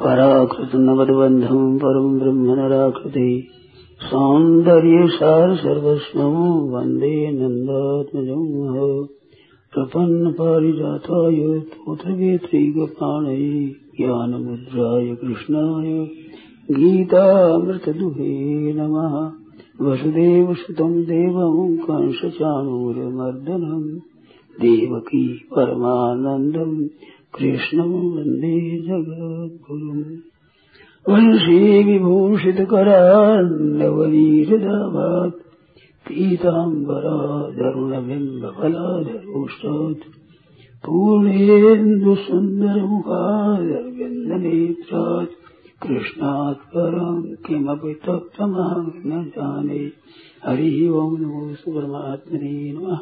पराकृतनवद्बन्धम् परम् ब्रह्म नराकृते सौन्दर्यसार सर्वस्वम् वंदे नन्दात्मजम् प्रपन्नपारिजाताय तोत्रवेत्रैकपाणये ज्ञानमुद्राय कृष्णाय। गीतामृतदुहे नमः। वसुदेवसुतम् देवम् कंसचाणूरमर्दनम् देवकी परमानन्दम्। कृष्णम् वंदे जगद्गुरुम् वंशीविभूषितकरान्नवनीरदाभात् पीताम्बराधरुणबिम्बफलाधरोष्टात् पूर्णेन्दुसुन्दरमुखादरविन्दनेत्रात्। कृष्णात् परम् किमपि तत्त्वमहं न जाने हरिः ओम् नमो परमात्मने नमः।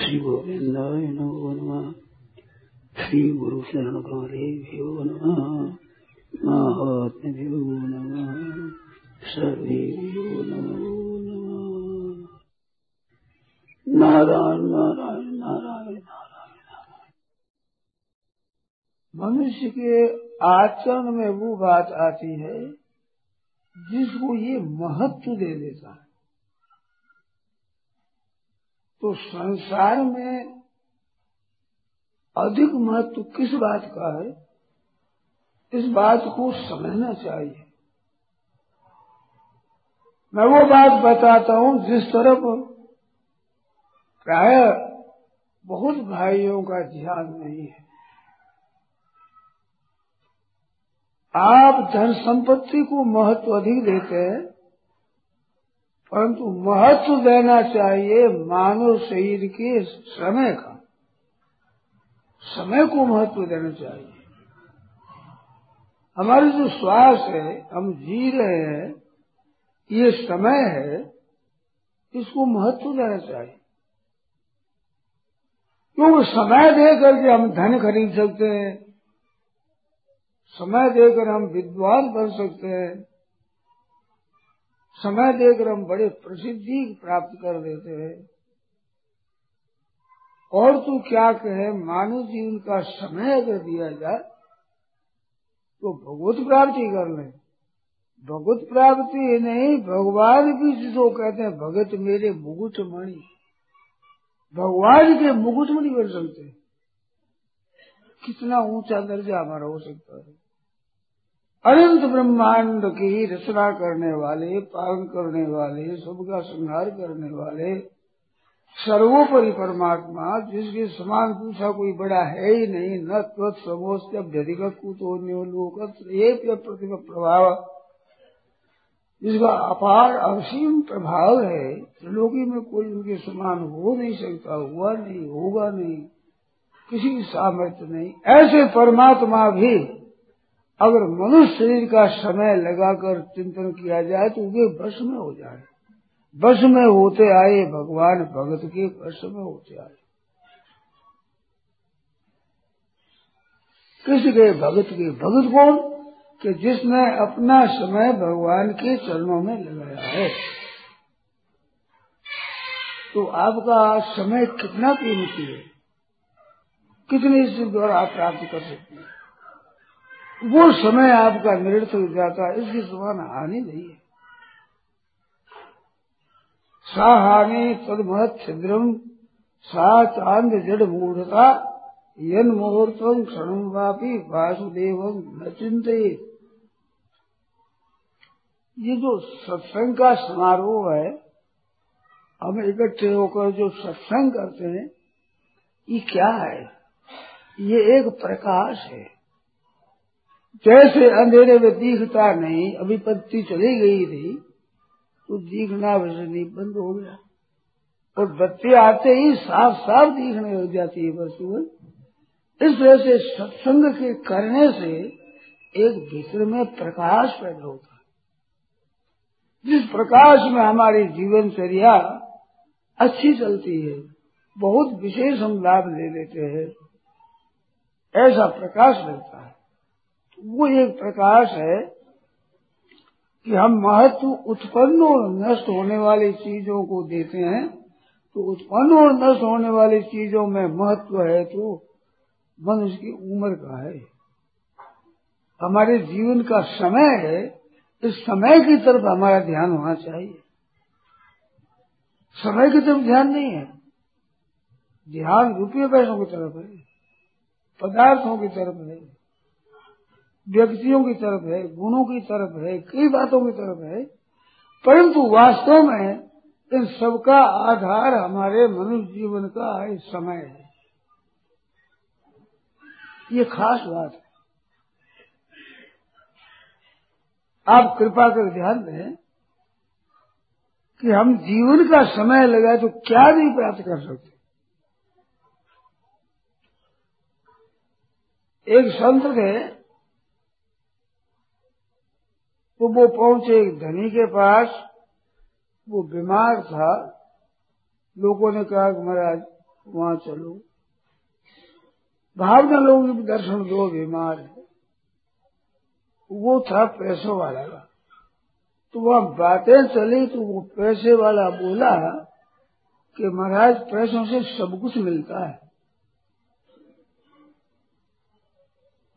श्रीगोविन्दाय नमो नमः। श्रीगुरुशरणकालेभ्यो नमः। माहात्म्यभ्यो नमः। सर्वेभ्यो नमो नमः। नारायण नारायण नारायण नारायण। मनुष्य के आचरण में वो बात आती है, जिसको ये महत्व दे देता है। तो संसार में अधिक महत्व किस बात का है? इस बात को समझना चाहिए। मैं वो बात बताता हूँ जिस तरफ़ प्राय बहुत भाइयों का ध्यान नहीं है। आप धन संपत्ति को महत्व अधिक देते हैं, परंतु महत्व देना चाहिए मानव शरीर के समय का। समय को महत्व देना चाहिए। हमारी जो श्वास है, हम जी रहे हैं, ये समय है, इसको महत्व देना चाहिए। क्योंकि समय दे करके हम धन खरीद सकते हैं, समय देकर हम विद्वान बन सकते हैं, समय देकर हम बड़े प्रसिद्धि प्राप्त कर देते हैं। और तू क्या कहे? मानव जीवन का समय अगर दिया जाए तो भगवत प्राप्ति कर ले। भगवत प्राप्ति नहीं, भगवान भी जिसको कहते हैं, भगत मेरे मुकुट मणि। भगवान के मुकुट मणि बन सकते कितना ऊँचा दर्जा हमारा हो सकता है। अनंत ब्रह्मांड की रचना करने वाले, पालन करने वाले, सबका संहार करने वाले सर्वोपरि परमात्मा, जिसके समान पूछा कोई बड़ा है ही नहीं, न त्वत समोस्त अभ्यधिक कुतो लोक ये प्रतिभा प्रभाव। जिसका अपार असीम प्रभाव है, त्रिलोकी में कोई उनके समान हो नहीं सकता, हुआ नहीं, होगा नहीं, किसी की सामर्थ्य नहीं। ऐसे परमात्मा भी, अगर मनुष्य शरीर का समय लगाकर चिंतन किया जाए तो वे वश में हो जाए। वश में होते आए, भगवान भगत के वश में होते आए। कृष्ण के भगत के? भगत कौन? कि जिसने अपना समय भगवान के चरणों में लगाया है। तो आपका समय कितना कीमती है? कितने इसके द्वारा आप प्राप्त कर सकते हैं? वो समय आपका निरर्थक जाता है, इसकी समान हानि नहीं है। सा हानि तदमहत छिद्रम, सा चाँद जड़ मूढ़ता यन मुहूर्तम क्षण वापी वासुदेव न चिंत ये जो सत्संग का समारोह है, हम इकट्ठे होकर जो सत्संग करते हैं, ये क्या है? ये एक प्रकाश है। जैसे अंधेरे में दिखता नहीं अभी पत्ती चली गई थी तो दिखना वैसे नहीं, बंद हो गया। और बत्ती आते ही साफ़ साफ़ दिखने लग जाती है बस इस तरह से सत्संग के करने से एक भीतर में प्रकाश पैदा होता है। जिस प्रकाश में हमारी जीवनचर्या अच्छी चलती है, बहुत विशेष हम लाभ ले लेते हैं, ऐसा प्रकाश रहता है। वो एक प्रकाश है कि हम महत्व उत्पन्न और नष्ट होने वाली चीज़ों को देते हैं तो उत्पन्न और नष्ट होने वाली चीज़ों में महत्व है तो मनुष्य की उम्र का है। हमारे जीवन का समय है, इस समय की तरफ़ हमारा ध्यान होना चाहिए। समय की तरफ़ ध्यान नहीं है। ध्यान रुपये पैसों की तरफ़ है, पदार्थों की तरफ़ है। व्यक्तियों की तरफ़ है, गुणों की तरफ़ है, कई बातों की तरफ़ है, परंतु वास्तव में इन सबका आधार हमारे मनुष्य जीवन का समय है। ये खास बात है। आप कृपा कर ध्यान दें कि हम जीवन का समय लगाए तो क्या नहीं प्राप्त कर सकते। एक संत थे तो वो पहुँचे एक धनी के पास, वो बीमार था। लोगों ने कहा कि महाराज, वहाँ चलो। भावना लोगों दर्शन दो बीमार है। वो था पैसों वाला। का तो वहाँ बातें चली तो वो पैसे वाला बोला कि महाराज, पैसों से सब कुछ मिलता है।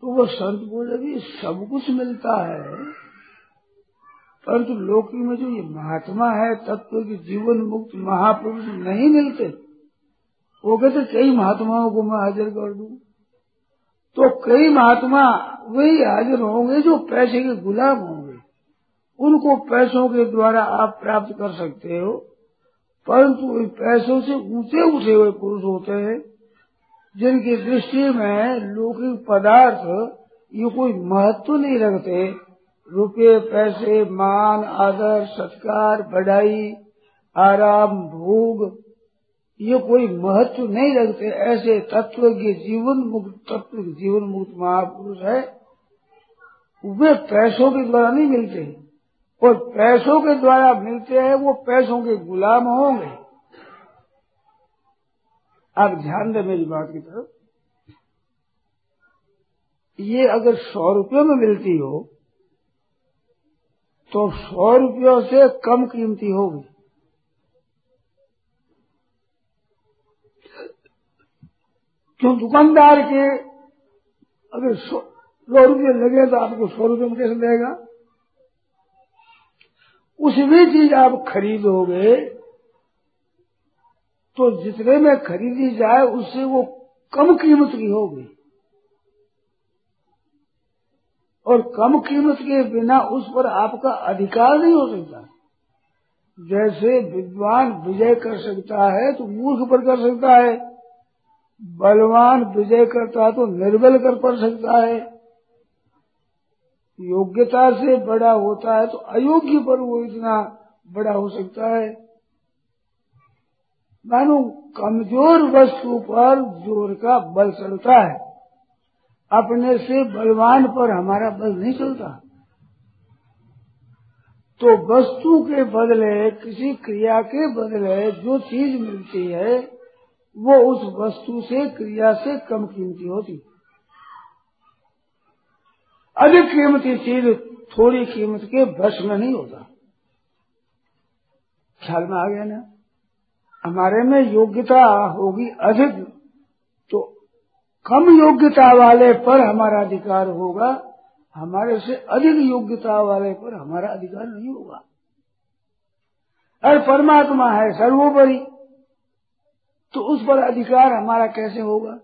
तो वो संत बोले भी सब कुछ मिलता है। परंतु लोकी में जो ये महात्मा है, तत्व की जीवन मुक्त महापुरुष नहीं मिलते, वो कहते कई महात्माओं को मैं हाजिर कर दू। तो कई महात्मा वही हाजिर होंगे जो पैसे के गुलाम होंगे। उनको पैसों के द्वारा आप प्राप्त कर सकते हो, परंतु पैसों से ऊँचे उठे हुए पुरुष होते हैं, जिनकी दृष्टि में लौकिक पदार्थ ये कोई महत्व नहीं रखते। रुपये पैसे, मान, आदर, सत्कार बढ़ाई आराम, भोग, ये कोई महत्व नहीं रखते। ऐसे तत्व के जीवन मुक्त, तत्व जीवन मुक्त महापुरुष है। वे पैसों के द्वारा नहीं मिलते। और पैसों के द्वारा मिलते हैं, वो पैसों के गुलाम होंगे। आप ध्यान दें मेरी बात की तरफ़। ये अगर सौ रुपये में मिलती हो तो सौ रुपयों से कम कीमती होगी। क्यों दुकानदार के अगर सौ रुपये लगे तो आपको सौ रुपये में कैसे देगा? उस भी चीज़ आप खरीदोगे तो जितने में खरीदी जाए, उससे वो कम कीमत की होगी। और कम कीमत के बिना उस पर आपका अधिकार नहीं हो सकता। जैसे विद्वान विजय कर सकता है तो मूर्ख पर कर सकता है, बलवान विजय करता है तो निर्बल कर पड़ सकता है। योग्यता से बड़ा होता है तो अयोग्य पर वो इतना बड़ा हो सकता है। मानो कमज़ोर वस्तु पर ज़ोर का बल चलता है। अपने से बलवान पर हमारा बल नहीं चलता। तो वस्तु के बदले, किसी क्रिया के बदले जो चीज़ मिलती है, वो उस वस्तु से, क्रिया से कम कीमती होती। अधिक कीमती चीज़ थोड़ी कीमत के बस में नहीं होता। ख्याल में आ गया ना? हमारे में योग्यता होगी अधिक तो कम योग्यता वाले पर हमारा अधिकार होगा, हमारे से अधिक योग्यता वाले पर हमारा अधिकार नहीं होगा। अरे परमात्मा है सर्वोपरि तो उस पर अधिकार हमारा कैसे होगा?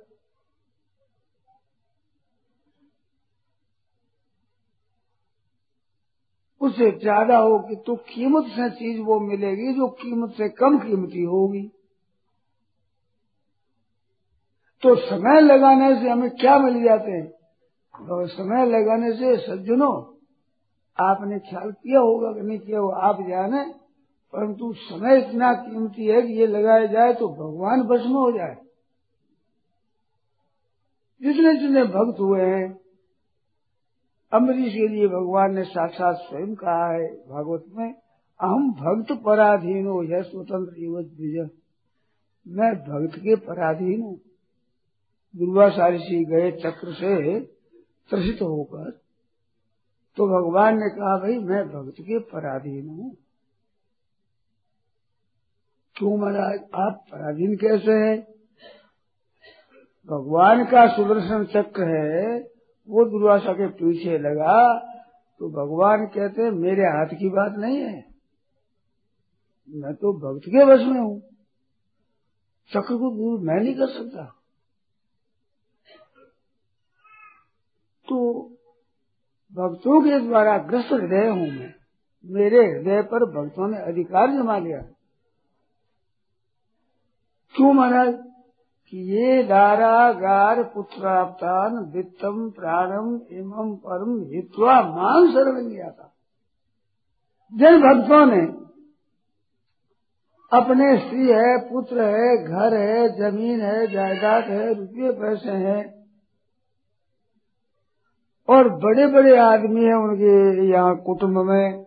उससे ज़्यादा होगी तो कीमत से चीज़ वो मिलेगी जो कीमत से कम कीमती होगी। तो समय लगाने से हमें क्या मिल जाते हैं? तो समय लगाने से सज्जनों, आपने ख्याल किया होगा कि नहीं किया होगा, आप जाने, परंतु समय इतना कीमती है कि ये लगाया जाए तो भगवान भस्म हो जाए। जितने जितने भक्त हुए हैं, अमरीश के लिए भगवान ने साक्षात स्वयं कहा है, भागवत में, अहम भक्त पराधीन हो यह स्वतंत्र युवत विजय मैं भक्त के पराधीन हूँ। दुर्वासारिषि गए चक्र से त्रसित होकर तो भगवान ने कहा, भाई, मैं भक्त के पराधीन हूँ। क्यों महाराज, आप पराधीन कैसे हैं? भगवान का सुदर्शन चक्र है, वो दुर्वासा के पीछे लगा तो भगवान कहते मेरे हाथ की बात नहीं है। मैं तो भक्त के वश में हूँ। चक्र को दूर मैं नहीं कर सकता। तो भक्तों के द्वारा ग्रस्त हृदय हूँ मैं। मेरे हृदय पर भक्तों ने अधिकार जमा लिया। क्यों महाराज? कि ये दारागार पुत्राप्तान वित्तम प्राणम एवं परम हित्वा मान शरण लिया था। जिन भक्तों ने अपने स्त्री है, पुत्र है, घर है, ज़मीन है, जायदाद है, रुपये, पैसे हैं और बड़े बड़े आदमी हैं उनके यहाँ कुटुंब में।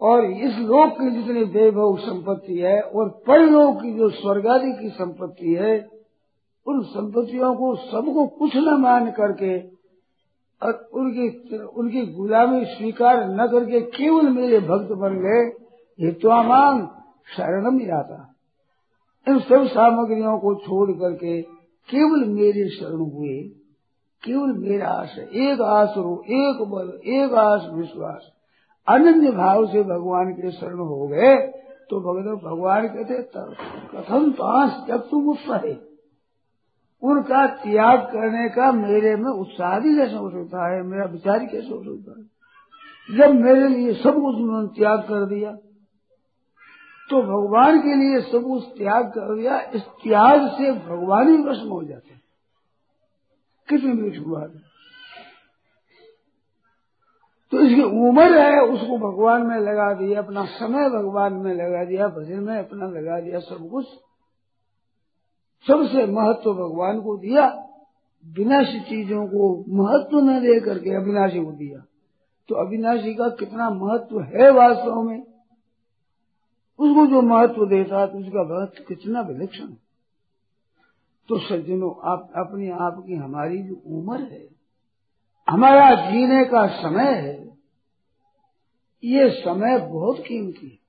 और इस लोक की जितनी वैभव संपत्ति है और परलोक की जो स्वर्ग आदि की संपत्ति है, उन संपत्तियों को सबको कुछ न मान करके और उनकी उनकी गुलामी स्वीकार न करके केवल मेरे भक्त बन गए हित्वामान शरणम आता। इन सब सामग्रियों को छोड़ करके केवल मेरे शरण हुए। केवल मेरा आश है। एक आश रो एक बल, एक आश विश्वास। अनन्य भाव से भगवान के शरण हो गए तो भगवान भगवान कहते कथम पाँच जब तुम उत्साह उनका त्याग करने का मेरे में उत्साह भी कैसे हो सकता है? मेरा विचार कैसे हो सकता है? जब मेरे लिए सब कुछ उन्होंने त्याग कर दिया तो भगवान के लिए सब कुछ त्याग कर दिया, इस त्याग से भगवान ही वश हो जाते कितनी मीठी बात है? तो इसकी उम्र है, उसको भगवान में लगा दिया, अपना समय भगवान में लगा दिया, भजन में अपना लगा दिया, सब कुछ। सबसे महत्व भगवान को दिया विनाशी चीज़ों को महत्व न दे करके अविनाशी को दिया। तो अविनाशी का कितना महत्व है वास्तव में? उसको जो महत्व देता है तो उसका महत्व कितना विलक्षण तो सज्जनों, आप अपने आप की हमारी जो उम्र है, हमारा जीने का समय है, ये समय बहुत कीमती है।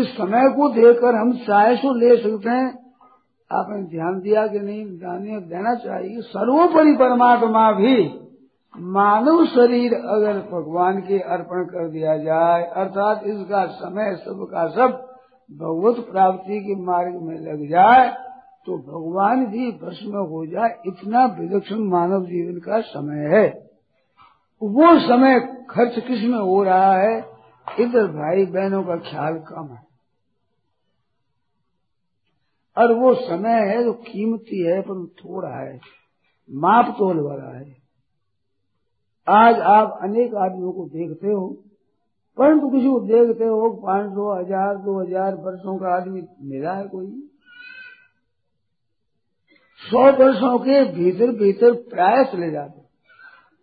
इस समय को देकर हम चाहे सो ले सकते हैं। आपने ध्यान दिया कि नहीं? जाने देना चाहिए। सर्वोपरि परमात्मा भी मानव शरीर अगर भगवान के अर्पण कर दिया जाए, अर्थात इसका समय सब का सब भगवत प्राप्ति के मार्ग में लग जाए तो भगवान भी भस्म हो जाए, इतना विलक्षण मानव जीवन का समय है। वो समय खर्च किसमें हो रहा है, इधर भाई बहनों का ख्याल कम है। और वो समय है, जो कीमती है, पर थोड़ा है। माप तोल वाला है। आज आप अनेक आदमियों को देखते हो परंतु किसी को देखते हो पाँच सौ, हज़ार, दो हज़ार वर्षों का आदमी मिला है कोई। सौ वर्षों के भीतर भीतर प्राय चले जाते।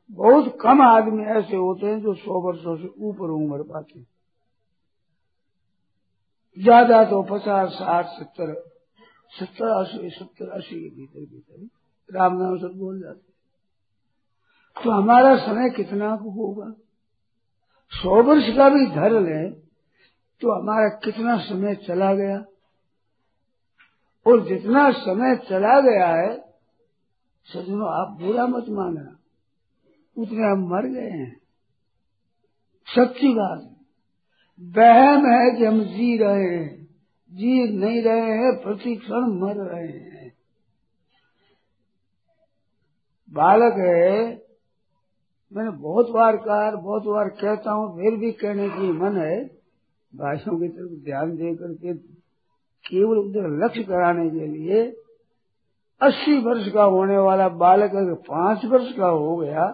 बहुत कम आदमी ऐसे होते हैं जो सौ वर्षों से ऊपर उम्र पाते। ज़्यादा तो पचास, साठ, सत्तर सत्तर, अस्सी सत्तर, अस्सी के भीतर भीतर राम नाम सब बोल जाते तो हमारा समय कितना होगा? सौ वर्ष का भी धर ले तो हमारा कितना समय चला गया? और जितना समय चला गया है, सजनो, आप बुरा मत माना उतने हम मर गए हैं। सच्ची बात बहम है कि हम जी रहे हैं, जी नहीं रहे हैं, प्रति क्षण मर रहे हैं। बालक है मैंने बहुत बार कहा, बहुत बार कहता हूँ फिर भी कहने की मन है, भाषाओं की तरफ़ ध्यान दे करके केवल उधर लक्ष्य कराने के लिए अस्सी वर्ष का होने वाला बालक अगर पाँच वर्ष का हो गया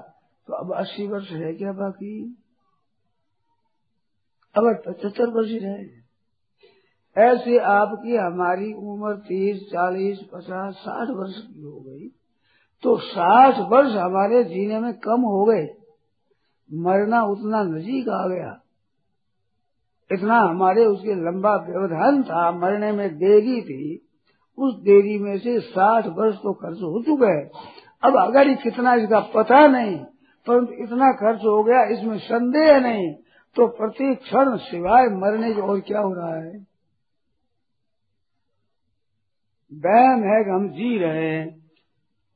तो अब अस्सी वर्ष है क्या बाकी। अब पचहत्तर वर्ष ही रहे ऐसे आपकी हमारी उम्र तीस, चालीस, पचास, साठ वर्ष की हो गई। तो साठ वर्ष हमारे जीने में कम हो गए। मरना उतना नजीक आ गया। इतना हमारे उसके लंबा व्यवधान था। मरने में देरी थी। उस देरी में से साठ वर्ष तो खर्च हो चुके हैं। अब अगर कितना इसका पता नहीं, परंतु इतना खर्च हो गया, इसमें संदेह नहीं तो प्रति क्षण सिवाय मरने के और क्या हो रहा है? वहम है कि हम जी रहे हैं।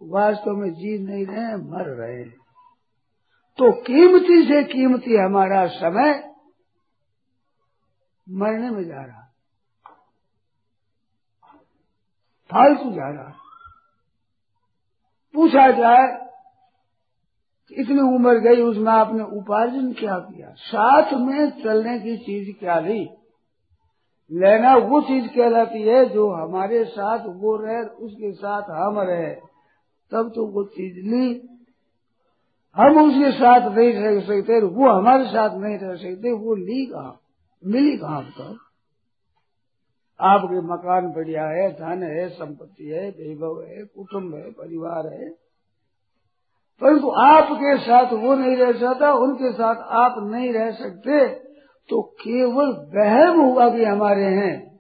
वास्तव में जी नहीं रहे मर रहे तो कीमती से कीमती हमारा समय मरने में जा रहा। फालतू जा रहा। पूछा जाए इतनी उम्र गई, उसमें आपने उपार्जन क्या किया? साथ में चलने की चीज़ क्या ली? लेना वो चीज़ कहलाती है जो हमारे साथ वो रहे, उसके साथ हम रहे। तब तो वो चीज़ ली हम उसके साथ नहीं रह सकते वो हमारे साथ नहीं रह सकते, वो ली कहा? मिली कहा तो आपके मकान बढ़िया है, धन है, संपत्ति है, वैभव है, कुटुंब है, परिवार है। परंतु आपके साथ वो नहीं रह सकता, उनके साथ आप नहीं रह सकते तो केवल वहम हुआ भी हमारे हैं।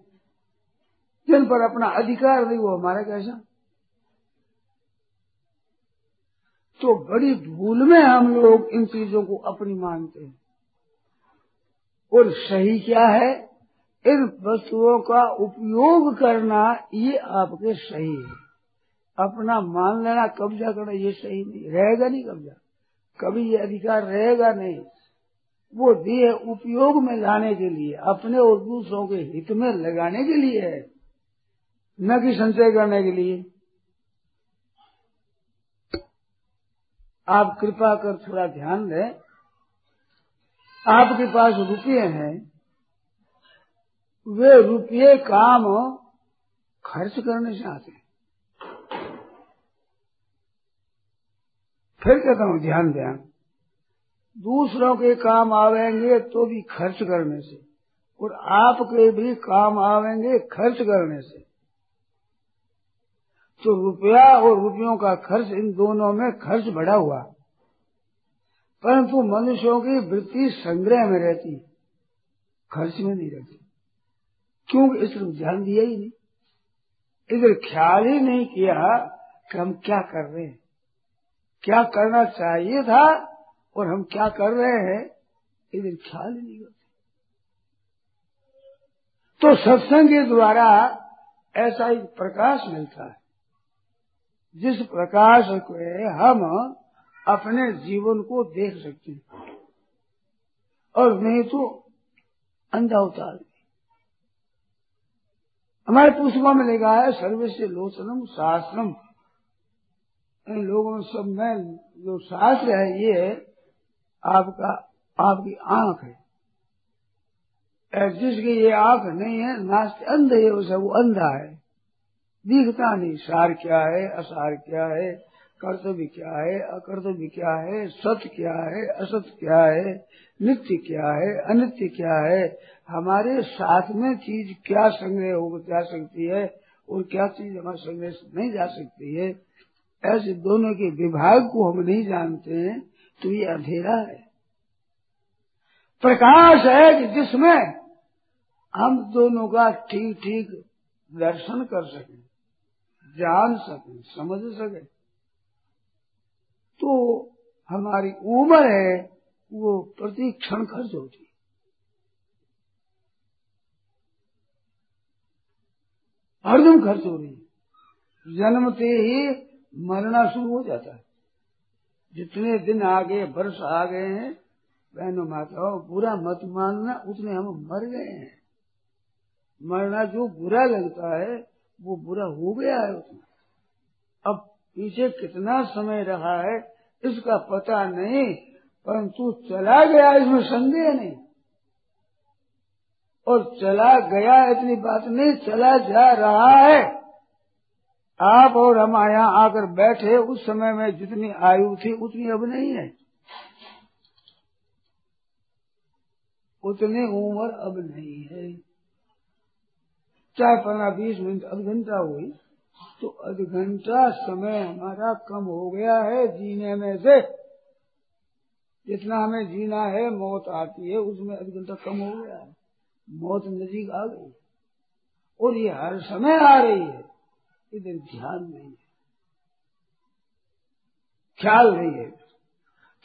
जिन पर अपना अधिकार नहीं, वो हमारा कैसा? तो बड़ी भूल में हम लोग इन चीज़ों को अपनी मानते हैं। और सही क्या है? इन वस्तुओं का उपयोग करना ये आपके सही है। अपना मान लेना, कब्जा करना ये सही नहीं। रहेगा नहीं कब्जा। कभी ये अधिकार रहेगा नहीं। वो दिए उपयोग में लाने के लिए, अपने और दूसरों के हित में लगाने के लिए है। न कि संचय करने के लिए। आप कृपा कर थोड़ा ध्यान दें। आपके पास रुपये हैं। वे रुपये काम खर्च करने आते हैं। फिर कहता हूँ, ध्यान ध्यान दूसरों के काम आवेंगे तो भी खर्च करने से, और आपके भी काम आवेंगे खर्च करने से। तो रुपया और रुपयों का खर्च इन दोनों में खर्च बढ़ा हुआ। परंतु मनुष्यों की वृत्ति संग्रह में रहती, खर्च में नहीं रहती। क्योंकि इस तरफ़ ध्यान दिया ही नहीं। इधर ख्याल ही नहीं किया कि हम क्या कर रहे हैं। क्या करना चाहिए था और हम क्या कर रहे हैं, इधर ख्याल ही नहीं करते तो सत्संग के द्वारा ऐसा एक प्रकाश मिलता है। जिस प्रकाश को हम अपने जीवन को देख सकते हैं। और नहीं तो अंधा उतार हमारे पुष्पा में लिखा है सर्वस्व लोचनम शास्त्रम। इन लोगों सब में जो शास्त्र है, ये आपका, आपकी आँख है। जिसकी ये आँख नहीं है, नास्त अंध है उसे वो अंधा है। दिखता नहीं। सार क्या है, असार क्या है, कर्तव्य क्या है, अकर्तव्य क्या है, सत्य क्या है असत क्या है, नित्य क्या है, अनित्य क्या है? हमारे साथ में चीज़ क्या संग्रह हो जा सकती है और क्या चीज़ हमारे संग्रह नहीं जा सकती है? ऐसे दोनों के विभाग को हम नहीं जानते हैं तो ये अंधेरा है। प्रकाश है कि जिसमें हम दोनों का ठीक ठीक दर्शन कर सकें। जान सके, समझ सके। तो हमारी उम्र है, वो प्रति क्षण खर्च होती है। हरदम खर्च हो रही है। जन्मते ही मरना शुरू हो जाता है। जितने दिन आ गए वर्ष आ गए हैं, बहनों माताओं, बुरा मत मानना, उतने हम मर गए हैं। मरना जो बुरा लगता है वो बुरा हो गया है उसमें। अब पीछे कितना समय रहा है, इसका पता नहीं, परंतु चला गया इसमें संदेह नहीं। और चला गया इतनी बात नहीं, चला जा रहा है। आप और हम यहाँ आकर बैठे, उस समय में जितनी आयु थी, उतनी अब नहीं है। उतनी उम्र अब नहीं है। चाहे पंद्रह बीस मिनट अध घंटा हुई तो अध घंटा समय हमारा कम हो गया है जीने में से। जितना हमें जीना है, मौत आती है, उसमें अध घंटा कम हो गया है। मौत नजीक आ गई। और ये हर समय आ रही है। इधर ध्यान नहीं है। ख्याल नहीं है।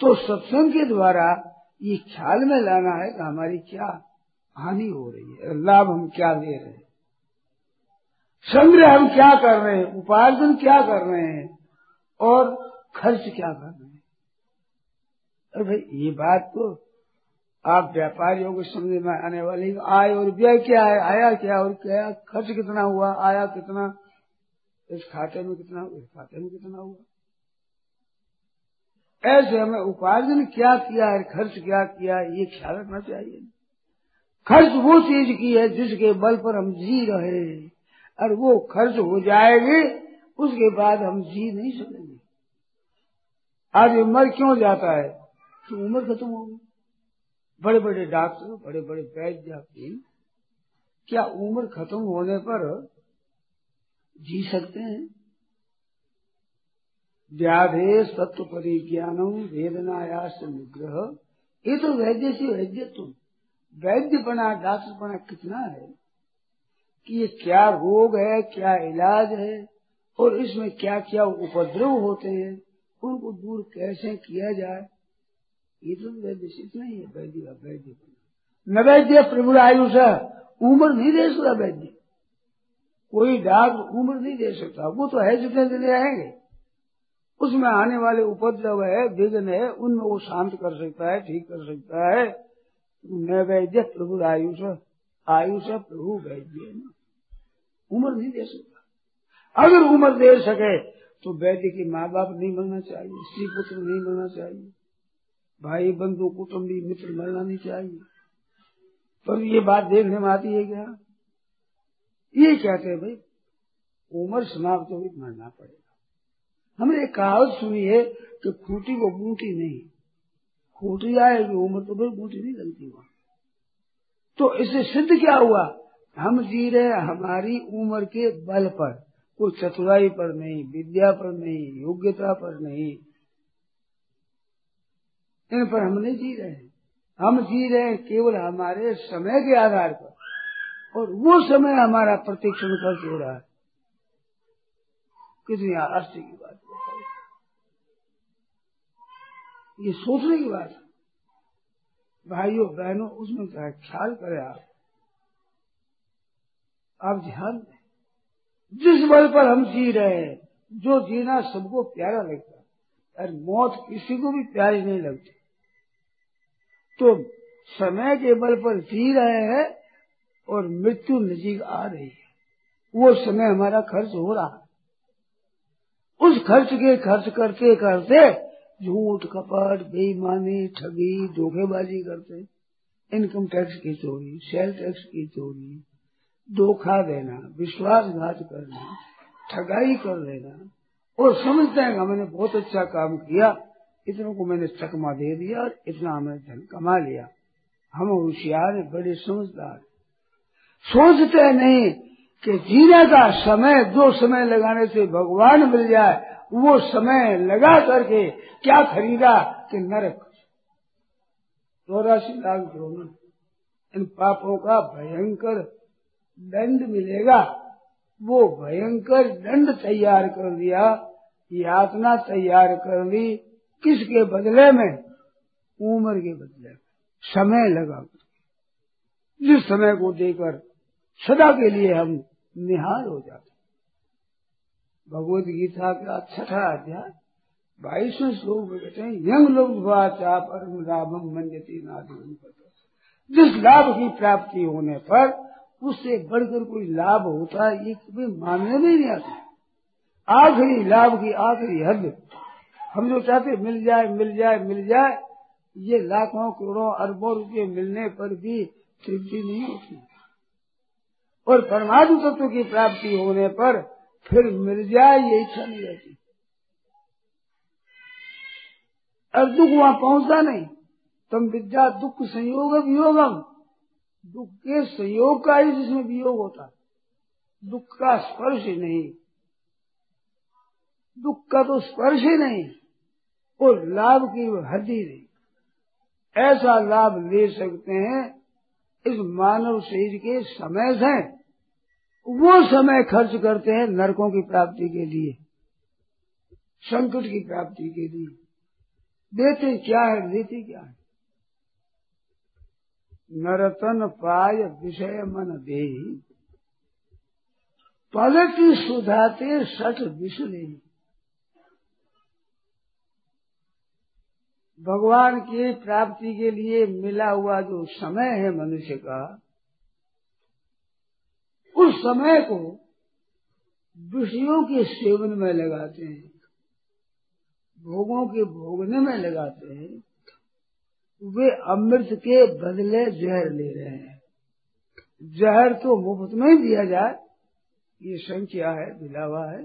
तो सत्संग के द्वारा ये ख्याल में लाना है कि हमारी क्या हानि हो रही है, लाभ हम क्या ले रहे हैं। संग्रह हम क्या कर रहे हैं, उपार्जन क्या कर रहे हैं, और खर्च क्या कर रहे हैं। अरे भाई, ये बात तो आप व्यापारियों को समझ में आने वाली आय और व्यय क्या है, आया क्या, और क्या, खर्च कितना हुआ, आया कितना, इस खाते में कितना, इस खाते में कितना हुआ। ऐसे हमें उपार्जन क्या किया है, खर्च क्या किया है ये ख्याल रखना चाहिए। खर्च वो चीज़ की है जिसके बल पर हम जी रहे हैं। और वो खर्च हो जाएगी, उसके बाद हम जी नहीं सकेंगे। आज उम्र क्यों जाता है? तो उम्र खत्म होगी बड़े बड़े डॉक्टर बड़े बड़े वैद्य, क्या उम्र खत्म होने पर जी सकते हैं? व्याधे सत्व परिज्ञानम वेदनायास निग्रह। ये तो वैद्य से वैद्य तुम वैद्यपना डॉक्टरपना कितना है? कि ये क्या रोग है, क्या इलाज है और इसमें क्या क्या उपद्रव होते हैं, उनको दूर कैसे किया जाए? ये तो वैद्य इतना ही वैद्य वैद्य न वैद्य प्रभु आयुष उम्र नहीं दे सकता वैद्य। कोई डॉक्टर उम्र नहीं दे सकता, वो तो है जितने दिन रहेंगे। उसमें आने वाले उपद्रव है, विघ्न है, उनमें वो शांत कर सकता है, ठीक कर सकता है। न वैद्य प्रभु आयुष आयुष प्रभु वैद्य उम्र नहीं दे सकता। अगर उम्र दे सके तो वैद्य के माँ बाप नहीं बनना चाहिए स्त्री पुत्र नहीं बनना चाहिए भाई बंधु कुटुम्बी मित्र मरना नहीं चाहिए। पर ये बात देखने में आती है क्या? ये कहते हैं, भाई, उम्र समाप्त होगी मरना पड़ेगा। हमने एक कहावत सुनी है कि खूटी को बूटी नहीं। खूटी आएगी उम्र तो फिर बूटी नहीं लगती वहाँ। तो इससे सिद्ध क्या हुआ? हम जी रहे हमारी उम्र के बल पर कोई चतुराई पर नहीं, विद्या पर नहीं, योग्यता पर नहीं, इन पर हम नहीं जी रहे हम जी रहे केवल हमारे समय के आधार पर, और वो समय हमारा प्रतिक्षण खर्च हो रहा है। कितनी आश्चर्य की बात ये सोचने की बात है। भाइयों, बहनों, उसमें क्या ख्याल करें आप। आप ध्यान दें। जिस बल पर हम जी रहे हैं, जो जीना सबको प्यारा लगता है, और मौत किसी को भी प्यारी नहीं लगती। तो समय के बल पर जी रहे हैं, और मृत्यु नजीक आ रही है। वो समय हमारा खर्च हो रहा है। उस खर्च के खर्च करते करते झूठ, कपट, बेईमानी, ठगी, धोखेबाजी करते। इनकम टैक्स की चोरी सेल टैक्स की चोरी, धोखा देना, विश्वासघात करना, ठगाई कर लेना और समझते हैं कि हमने बहुत अच्छा काम किया, इतने को मैंने चकमा दे दिया और इतना हमने धन कमा लिया। हम होशियार बड़े समझदार। सोचते नहीं कि जीने का समय जो समय लगाने से भगवान मिल जाए, वो समय लगा करके क्या खरीदा कि नरक। चौरासी लाख द्रोण इन पापों का भयंकर दंड मिलेगा। वो भयंकर दंड तैयार कर दिया, यातना तैयार कर ली किसके बदले में? उम्र के बदले में। समय लगा। जिस समय को देकर सदा के लिए हम निहाल हो जाते भगवत गीता का छठा अध्याय, बाईसवें श्लोक में कहते हैं यंग लोग परम लाभम मंजती नादि जिस लाभ की प्राप्ति होने पर उससे बढ़कर कोई लाभ होता है, ये कभी मानने में नहीं आता। आखिरी लाभ की आखिरी हद, हम जो चाहते मिल जाए मिल जाए मिल जाए, ये लाखों करोड़ों अरबों रुपये मिलने पर भी तृप्ति नहीं होती। और परमाणु तत्व की प्राप्ति होने पर फिर मिल जाए ये इच्छा नहीं रहती। और दुख वहाँ पहुँचता नहीं। तुम विद्या दुख संयोग वियोगम। दुख के संयोग का ही जिसमें वियोग होता। दुख का स्पर्श ही नहीं। दुख का तो स्पर्श ही नहीं। और लाभ की हद ही नहीं। ऐसा लाभ ले सकते हैं इस मानव शरीर के समय से वो समय खर्च करते हैं नरकों की प्राप्ति के लिए, संकट की प्राप्ति के लिए। देते क्या है लेते क्या है? नरतन पाय विषय मन दे पलट सुधाते सठ विषले भगवान की प्राप्ति के लिए मिला हुआ जो समय है मनुष्य का, उस समय को विषयों के सेवन में लगाते हैं, भोगों के भोगने में लगाते हैं, वे अमृत के बदले जहर ले रहे हैं। जहर तो मुफ़्त में ही दिया जाए, ये संख्या है दिलावा है।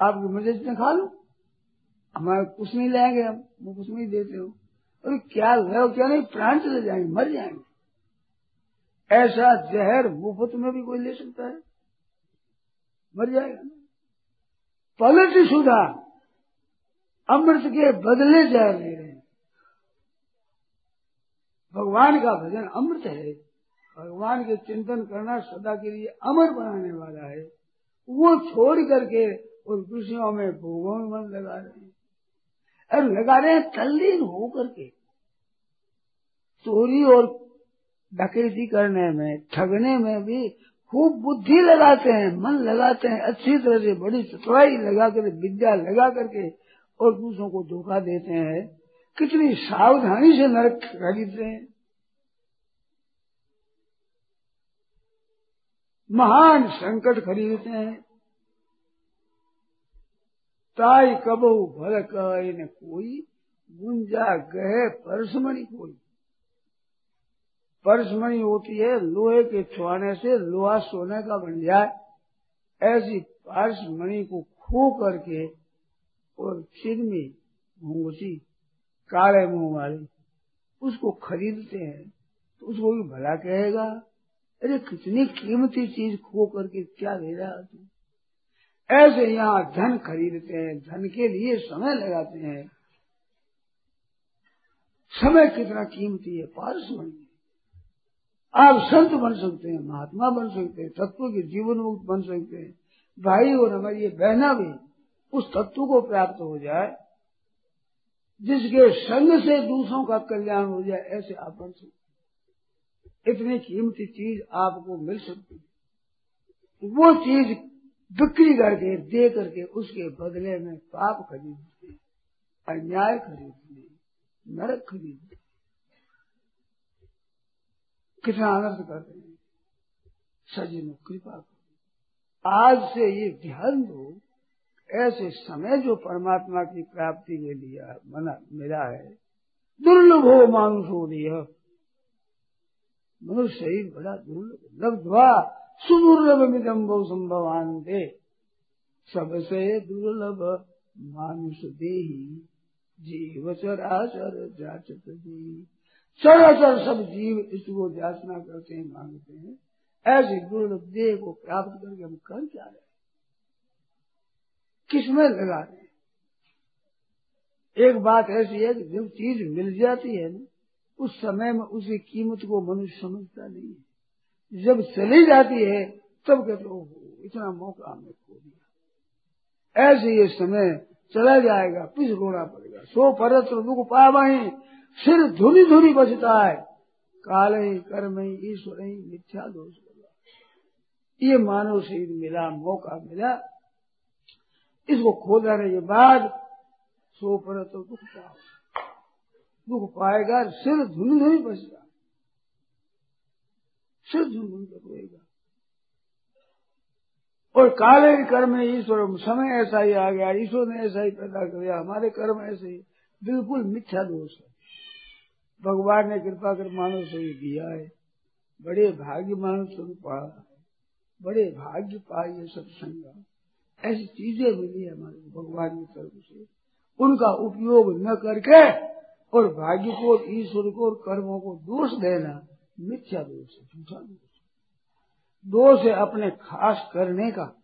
आप मुझे जितने खा लो। हमारे कुछ नहीं लाएँगे हम, वो कुछ नहीं देते हो। अरे क्या लो क्या नहीं, प्राण चले जाएँगे, मर जाएँगे। ऐसा जहर मुफ़्त में भी कोई ले सकता है? मर जाएगा ना। पलट सुधा अमृत के बदले जहर ले रहे हैं। भगवान का भजन अमृत है। भगवान के चिंतन करना सदा के लिए अमर बनाने वाला है। वो छोड़ करके उन विषयों में भोगों में मन लगा रहे हैं। और लगा रहे हैं तल्लीन हो करके। चोरी और डकैती करने में, ठगने में भी खूब बुद्धि लगाते हैं, मन लगाते हैं, अच्छी तरह से बड़ी चतुराई लगा कर, विद्या लगा करके और दूसरों को धोखा देते हैं। कितनी सावधानी से नरक खरीदते हैं। महान संकट खरीदते हैं। ताई कबहू भल न कोई, गुंजा गहे परसमणि कोई। परसमणि होती है, लोहे के छुआने से लोहा सोने का बन जाए। ऐसी पारसमणि को खो करके और सिर में घूंघसी, काले मुँह वाली, उसको खरीदते हैं तो उसको भी भला कहेगा, अरे कितनी कीमती चीज़ खो करके क्या ले रहा तू ऐसे यहाँ धन खरीदते हैं, धन के लिए समय लगाते हैं। समय कितना कीमती है पारस बनिए आप संत बन सकते हैं, महात्मा बन सकते हैं, तत्व के जीवन मुक्त बन सकते हैं। भाई और हमारी ये बहना भी उस तत्व को प्राप्त हो जाए, जिसके संग से दूसरों का कल्याण हो जाए, ऐसे आप बन सकते इतनी कीमती चीज़ आपको मिल सकती है। वो चीज़ बिक्री करके, दे करके उसके बदले में पाप खरीदते, अन्याय खरीदते, नरक खरीदते। कितना आनंद करते हैं। सजी कृपा करो। आज से ये ध्यान दो, ऐसे समय जो परमात्मा की प्राप्ति के लिए मना, मिला है, दुर्लभ हो मानुष हो रही मनुष्य ही बड़ा दुर्लभ, लब्धवा। सुदुर्लभ मिदम बहु संभवान दे सबसे दुर्लभ मानुष दे जीव चराचर जाचत चराचर सब जीव इसको जाचना करते हैं, मांगते हैं। ऐसे दुर्लभ देह को प्राप्त करके हम कर क्या रहे किसमें लगा रहे एक बात ऐसी है कि जब चीज़ मिल जाती है ना, उस समय में उसी कीमत को मनुष्य समझता नहीं है। जब चली जाती है, तब कहते हो इतना मौका हमने खो दिया। ऐसे ये समय चला जाएगा पिछ रोना पड़ेगा। सो परत दुख पा वही सिर धुनी धुनी बचता है। काल ही कर्म ही ईश्वर ही। मिथ्या दोष ये मानव शरीर मिला, मौका मिला। इसको खो जाने के बाद सो पर तो दुख पाओ। दुख पाएगा, सिर धुन धुन बचेगा धुन धुन कर और काले कर्म में ईश्वर, समय ऐसा ही आ गया, ईश्वर ने ऐसा ही पैदा कर दिया हमारे कर्म ऐसे ही, बिल्कुल मिथ्या दोष है। भगवान ने कृपा कर मानव से दिया है। बड़े भाग्य मानव स्वरूप बड़े भाग्य पाए सत्संग। ऐसी चीज़ें मिली हमारे भगवान की तरफ़ से। उनका उपयोग न करके और भाग्य को ईश्वर को और कर्मों को दोष देना मिथ्या दोष है झूठा दोष दोष है अपने खास करने का,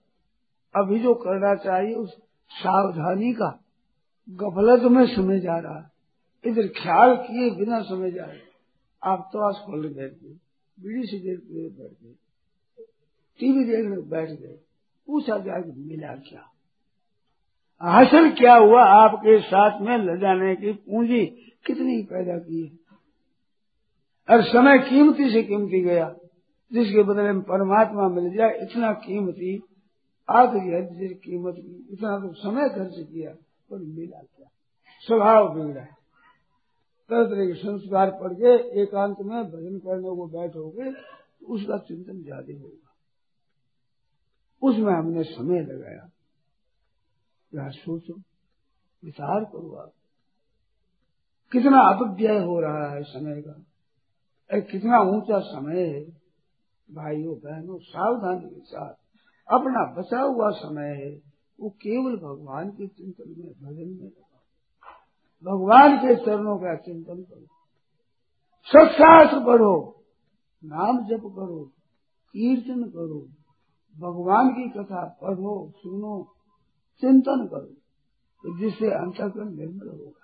अभी जो करना चाहिए, उस सावधानी का गफलत में समय जा रहा है। इधर ख्याल किए बिना समय जा आप तो आज खोल बैठ गए बीड़ी सिगरेट पिए बैठ गए। टीवी देखने बैठ गए। पूछा जाए कि मिला क्या? हासिल क्या हुआ आपके साथ में? ले जाने की पूंजी कितनी पैदा की है? और समय कीमती से कीमती गया, जिसके बदले में परमात्मा मिल जाए इतना कीमती से कीमत इतना तो समय खर्च किया, पर मिला क्या? स्वभाव बिगड़ा है। तरह तरह के संस्कार पड़ के एकांत में भजन करने को बैठोगे तो उसका चिंतन ज़्यादा होगा। उसमें हमने समय लगाया। यहाँ सोचो, विचार करो आप। कितना अपव्यय हो रहा है समय का। कितना ऊँचा समय है। भाइयों, बहनों, सावधानी के साथ अपना बचा हुआ समय है। वो केवल भगवान के चिंतन में, भजन में भगवान के चरणों का चिंतन करो। सत्शास्त्र पढ़ो नाम जप करो। कीर्तन करो। भगवान की कथा पढ़ो, सुनो, चिंतन करो। तो जिससे अंतकरण निर्मल होगा।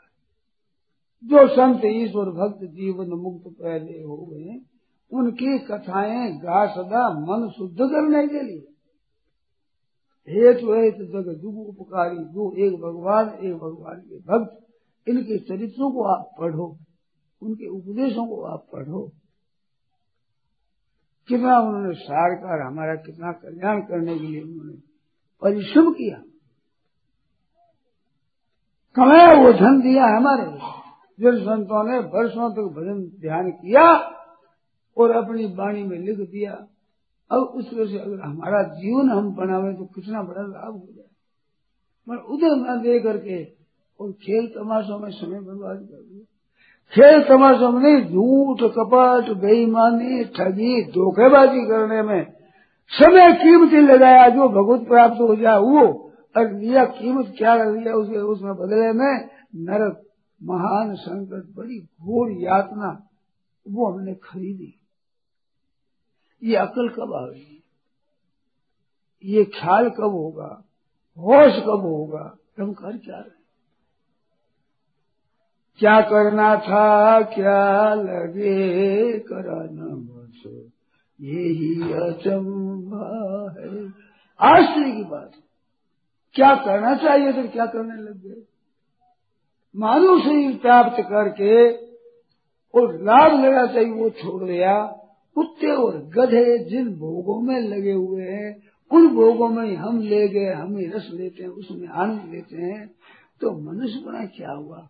जो संत ईश्वर भक्त जीवन मुक्त पहले हो गए, उनकी कथाएँ गा सदा मन शुद्ध करने के लिए। हेतु हेतु जग जुग उपकारी जो एक भगवान एक भगवान के भक्त। इनके चरित्रों को आप पढ़ो, उनके उपदेशों को आप पढ़ो। कितना उन्होंने सार कर, हमारा कितना कल्याण करने के लिए उन्होंने परिश्रम किया। कमाया वो धन दिया हमारे जिन संतों ने वर्षों तक भजन ध्यान किया और अपनी वाणी में लिख दिया, अब उस वजह से अगर हमारा जीवन हम बनावे तो कितना बड़ा लाभ हो जाए। पर उधर न दे करके और खेल तमाशों में समय बर्बाद कर दिया। खेल तमाशों में नहीं, झूठ, कपट, बेईमानी, ठगी, धोखेबाजी करने में समय कीमती लगाया, जो भगवत प्राप्त हो जाए वो, और लिया कीमत क्या लग लिया उसे उसमें बदले में नरक महान संकट बड़ी घोर यातना, वो हमने खरीदी। ये अकल कब आएगी ये ख्याल कब होगा? होश कब होगा? हम कर क्या रहे? क्या करना था, क्या लगे कराना बस यही अचंबा है। आश्चर्य की बात। क्या करना चाहिए तो क्या करने लग गए? मानव शरीर प्राप्त करके और लाभ लेना चाहिए वो छोड़ दिया कुत्ते और गधे जिन भोगों में लगे हुए हैं, उन भोगों में हम ले गए, हम ही रस लेते हैं, उसमें आनंद लेते हैं। तो मनुष्य बना क्या हुआ?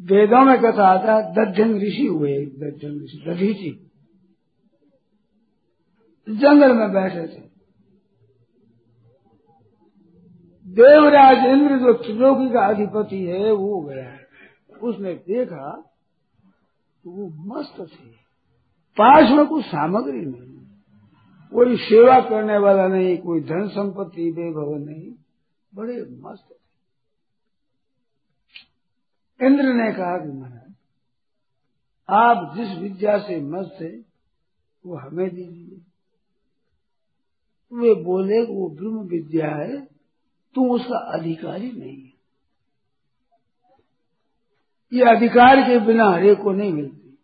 वेदों में कथा आता दध्यन ऋषि हुए दध्यन ऋषि, दधीची। जंगल में बैठे थे। देवराज इंद्र जो त्रिलोकी का अधिपति है, वो गया उसने देखा तो वो मस्त थे। पास में कुछ सामग्री नहीं। कोई सेवा करने वाला नहीं, कोई धन संपत्ति बेभव नहीं। बड़े मस्त थे। इंद्र ने कहा कि महाराज, आप जिस विद्या से मस्त है, वो हमें दीजिए। वे बोले वो ब्रह्म विद्या है तू उसका अधिकारी नहीं है। ये अधिकार के बिना हरे को नहीं मिलती।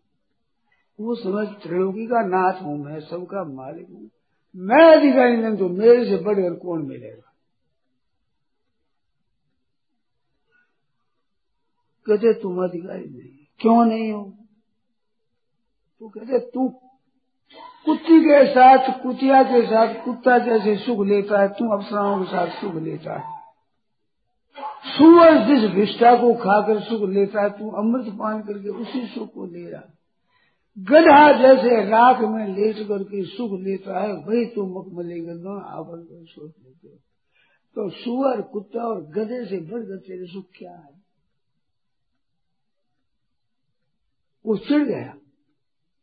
वो समझ त्रिलोकी का नाथ हूँ, मैं सबका मालिक हूँ। मैं अधिकारी नहीं तो मेरे से बढ़कर कौन मिलेगा? कहते, तुम अधिकारी नहीं, क्यों नहीं हो? तो कहते, तू कुत्ती के साथ, कुतिया के साथ, कुत्ता जैसे सुख लेता है, तू अफसराओं के साथ सुख लेता है। सुअर जिस विष्ठा को खाकर सुख लेता है, तू अमृत पान करके उसी सुख को ले रहा गधा जैसे राख में लेट करके सुख लेता है, वही तू मखमली गंदों आवन कर सोच लेते हो। तो सुअर, कुत्ता और गधे से बढ़कर तेरे सुख क्या है? वो चिड़ गया।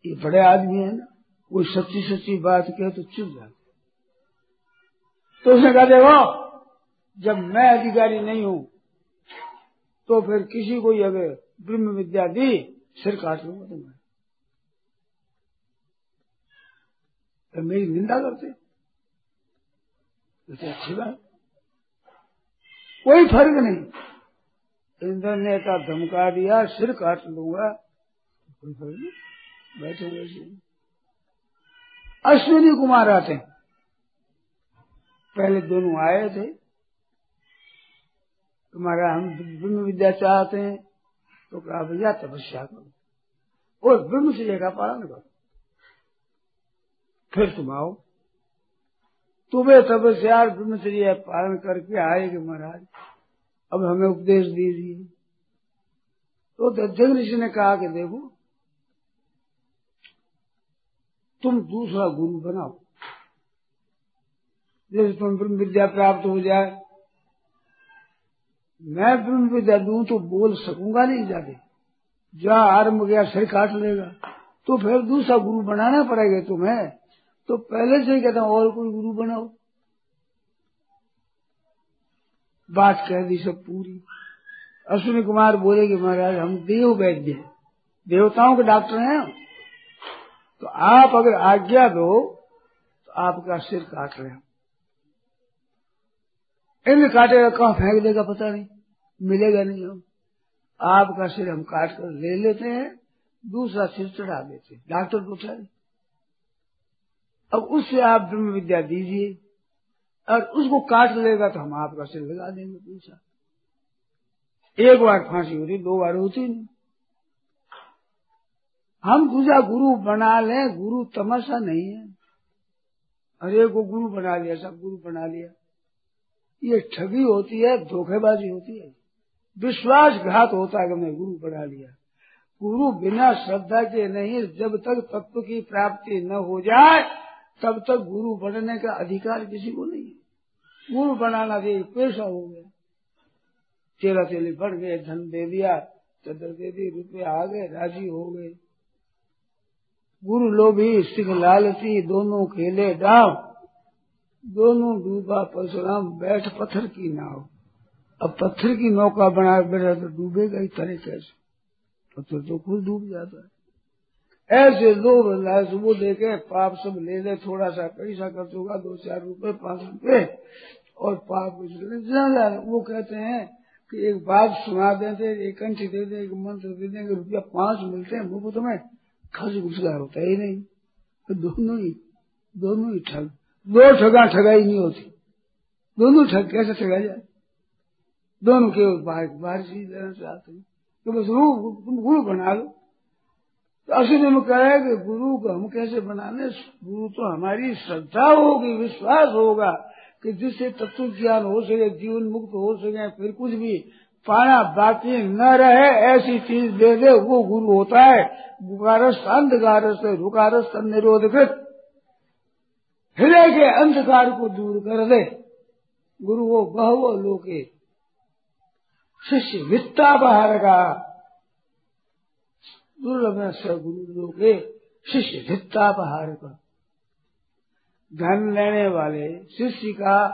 ये बड़े आदमी है ना। कोई सच्ची सच्ची बात कहे तो चुप जाते तो उसने कहा, देखो, जब मैं अधिकारी नहीं हूँ तो फिर किसी को अगर ब्रह्म विद्या दी, सिर काट लूँगा तुम्हें तो मेरी निंदा करते। तो अच्छी बात। कोई फ़र्क नहीं। इंद्र ने का धमका दिया, सिर काट लूँगा। कोई फ़र्क नहीं। बैठे वैसे अश्विनी कुमार आते हैं। पहले दोनों आए थे। तुम्हारा हम ब्रह्म विद्या चाहते हैं तो कहा भैया तपस्या करो और ब्रह्म से का पालन करो। फिर तुम आओ। तुम्हें तपस्या ब्रह्मचर्य पालन करके आएगे महाराज। अब हमें उपदेश दीजिए। तो दज्जन ऋषि ने कहा कि देखो तुम दूसरा गुरु बनाओ। जैसे तुम ब्रह्म विद्या प्राप्त हो जाए, मैं ब्रह्म विद्या दू तो बोल सकूँगा नहीं जाके। जहाँ आरंभ गया, सिर काट लेगा। तो फिर दूसरा गुरु बनाना पड़ेगा तुम्हें। तो पहले से ही कहता हूँ, और कोई गुरु बनाओ। बात कह दी सब पूरी। अश्विनी कुमार बोले कि महाराज, हम देव वैद्य देवताओं के डॉक्टर हैं तो आप अगर आज्ञा दो तो आपका सिर काट रहे हैं। इन काटेगा कहाँ फेंक देगा पता नहीं। मिलेगा नहीं हम आपका सिर हम काट कर ले लेते हैं, दूसरा सिर चढ़ा देते हैं। डॉक्टर चढ़े अब उससे आप ब्रह्म विद्या दीजिए। और उसको काट लेगा तो हम आपका सिर लगा देंगे, पूछा। एक बार फांसी होती, दो बार होती नहीं। हम दूसरा गुरु बना ले, गुरु तमाशा नहीं है। अरे को गुरु बना लिया, सब गुरु बना लिया। ये ठगी होती है, धोखेबाजी होती है। विश्वासघात होता है मैं गुरु बना लिया। गुरु बिना श्रद्धा के नहीं, जब तक तत्व की प्राप्ति न हो जाए, तब तक गुरु बनने का अधिकार किसी को नहीं गुरु बनाना भी पैसा हो गया। चेला चेली बढ़ गए, धन दे दिया, चदर दे दी रुपये आ गए, राज़ी हो गए। गुरु लोभी सिख लालची, दोनों खेले डाव। दोनों डूबा परशुराम, बैठ पत्थर की नाव। अब पत्थर की नौका बना बैठा तो डूबेगा ही तरह कैसे? पत्थर तो खुद डूब जाता है। ऐसे लोग लाश वो देखे, पाप सब ले ले थोड़ा सा पैसा खर्च होगा दो चार रुपए, पाँच रुपए, और पाप वो कहते हैं कि एक बात सुना देते, एक कंठी दे दे, एक मंत्र दे देंगे, रुपया पाँच मिलते हैं मुफ़्त में। खर्च घुसगा होता ही नहीं। तो दोनों ही दोनों ही ठग, दो ठगा ठगाई नहीं होती। दोनों ठग कैसे ठगा जाए? दोनों के बाहर बाहर चीज़ देना चाहते हैं। तो बस रू तुम गुरु बना लो। तो असली में कह रहे कि गुरु को हम कैसे बनाने? गुरु तो हमारी श्रद्धा होगी, विश्वास होगा कि जिससे तत्व ज्ञान हो सके, जीवन मुक्त हो सके, फिर कुछ भी पाना बाकी न रहे, ऐसी चीज़ दे दे, वो गुरु होता है। गुकारस अंधकारस रुकारस निरोधकृत। हृदय के अंधकार को दूर कर दे। गुरु वो बहु लोके। शिष्य वित्ता बाहर का। दुर्लभ गुरु लोके। शिष्य वित्ता बाहर का। धन लेने वाले, शिष्य का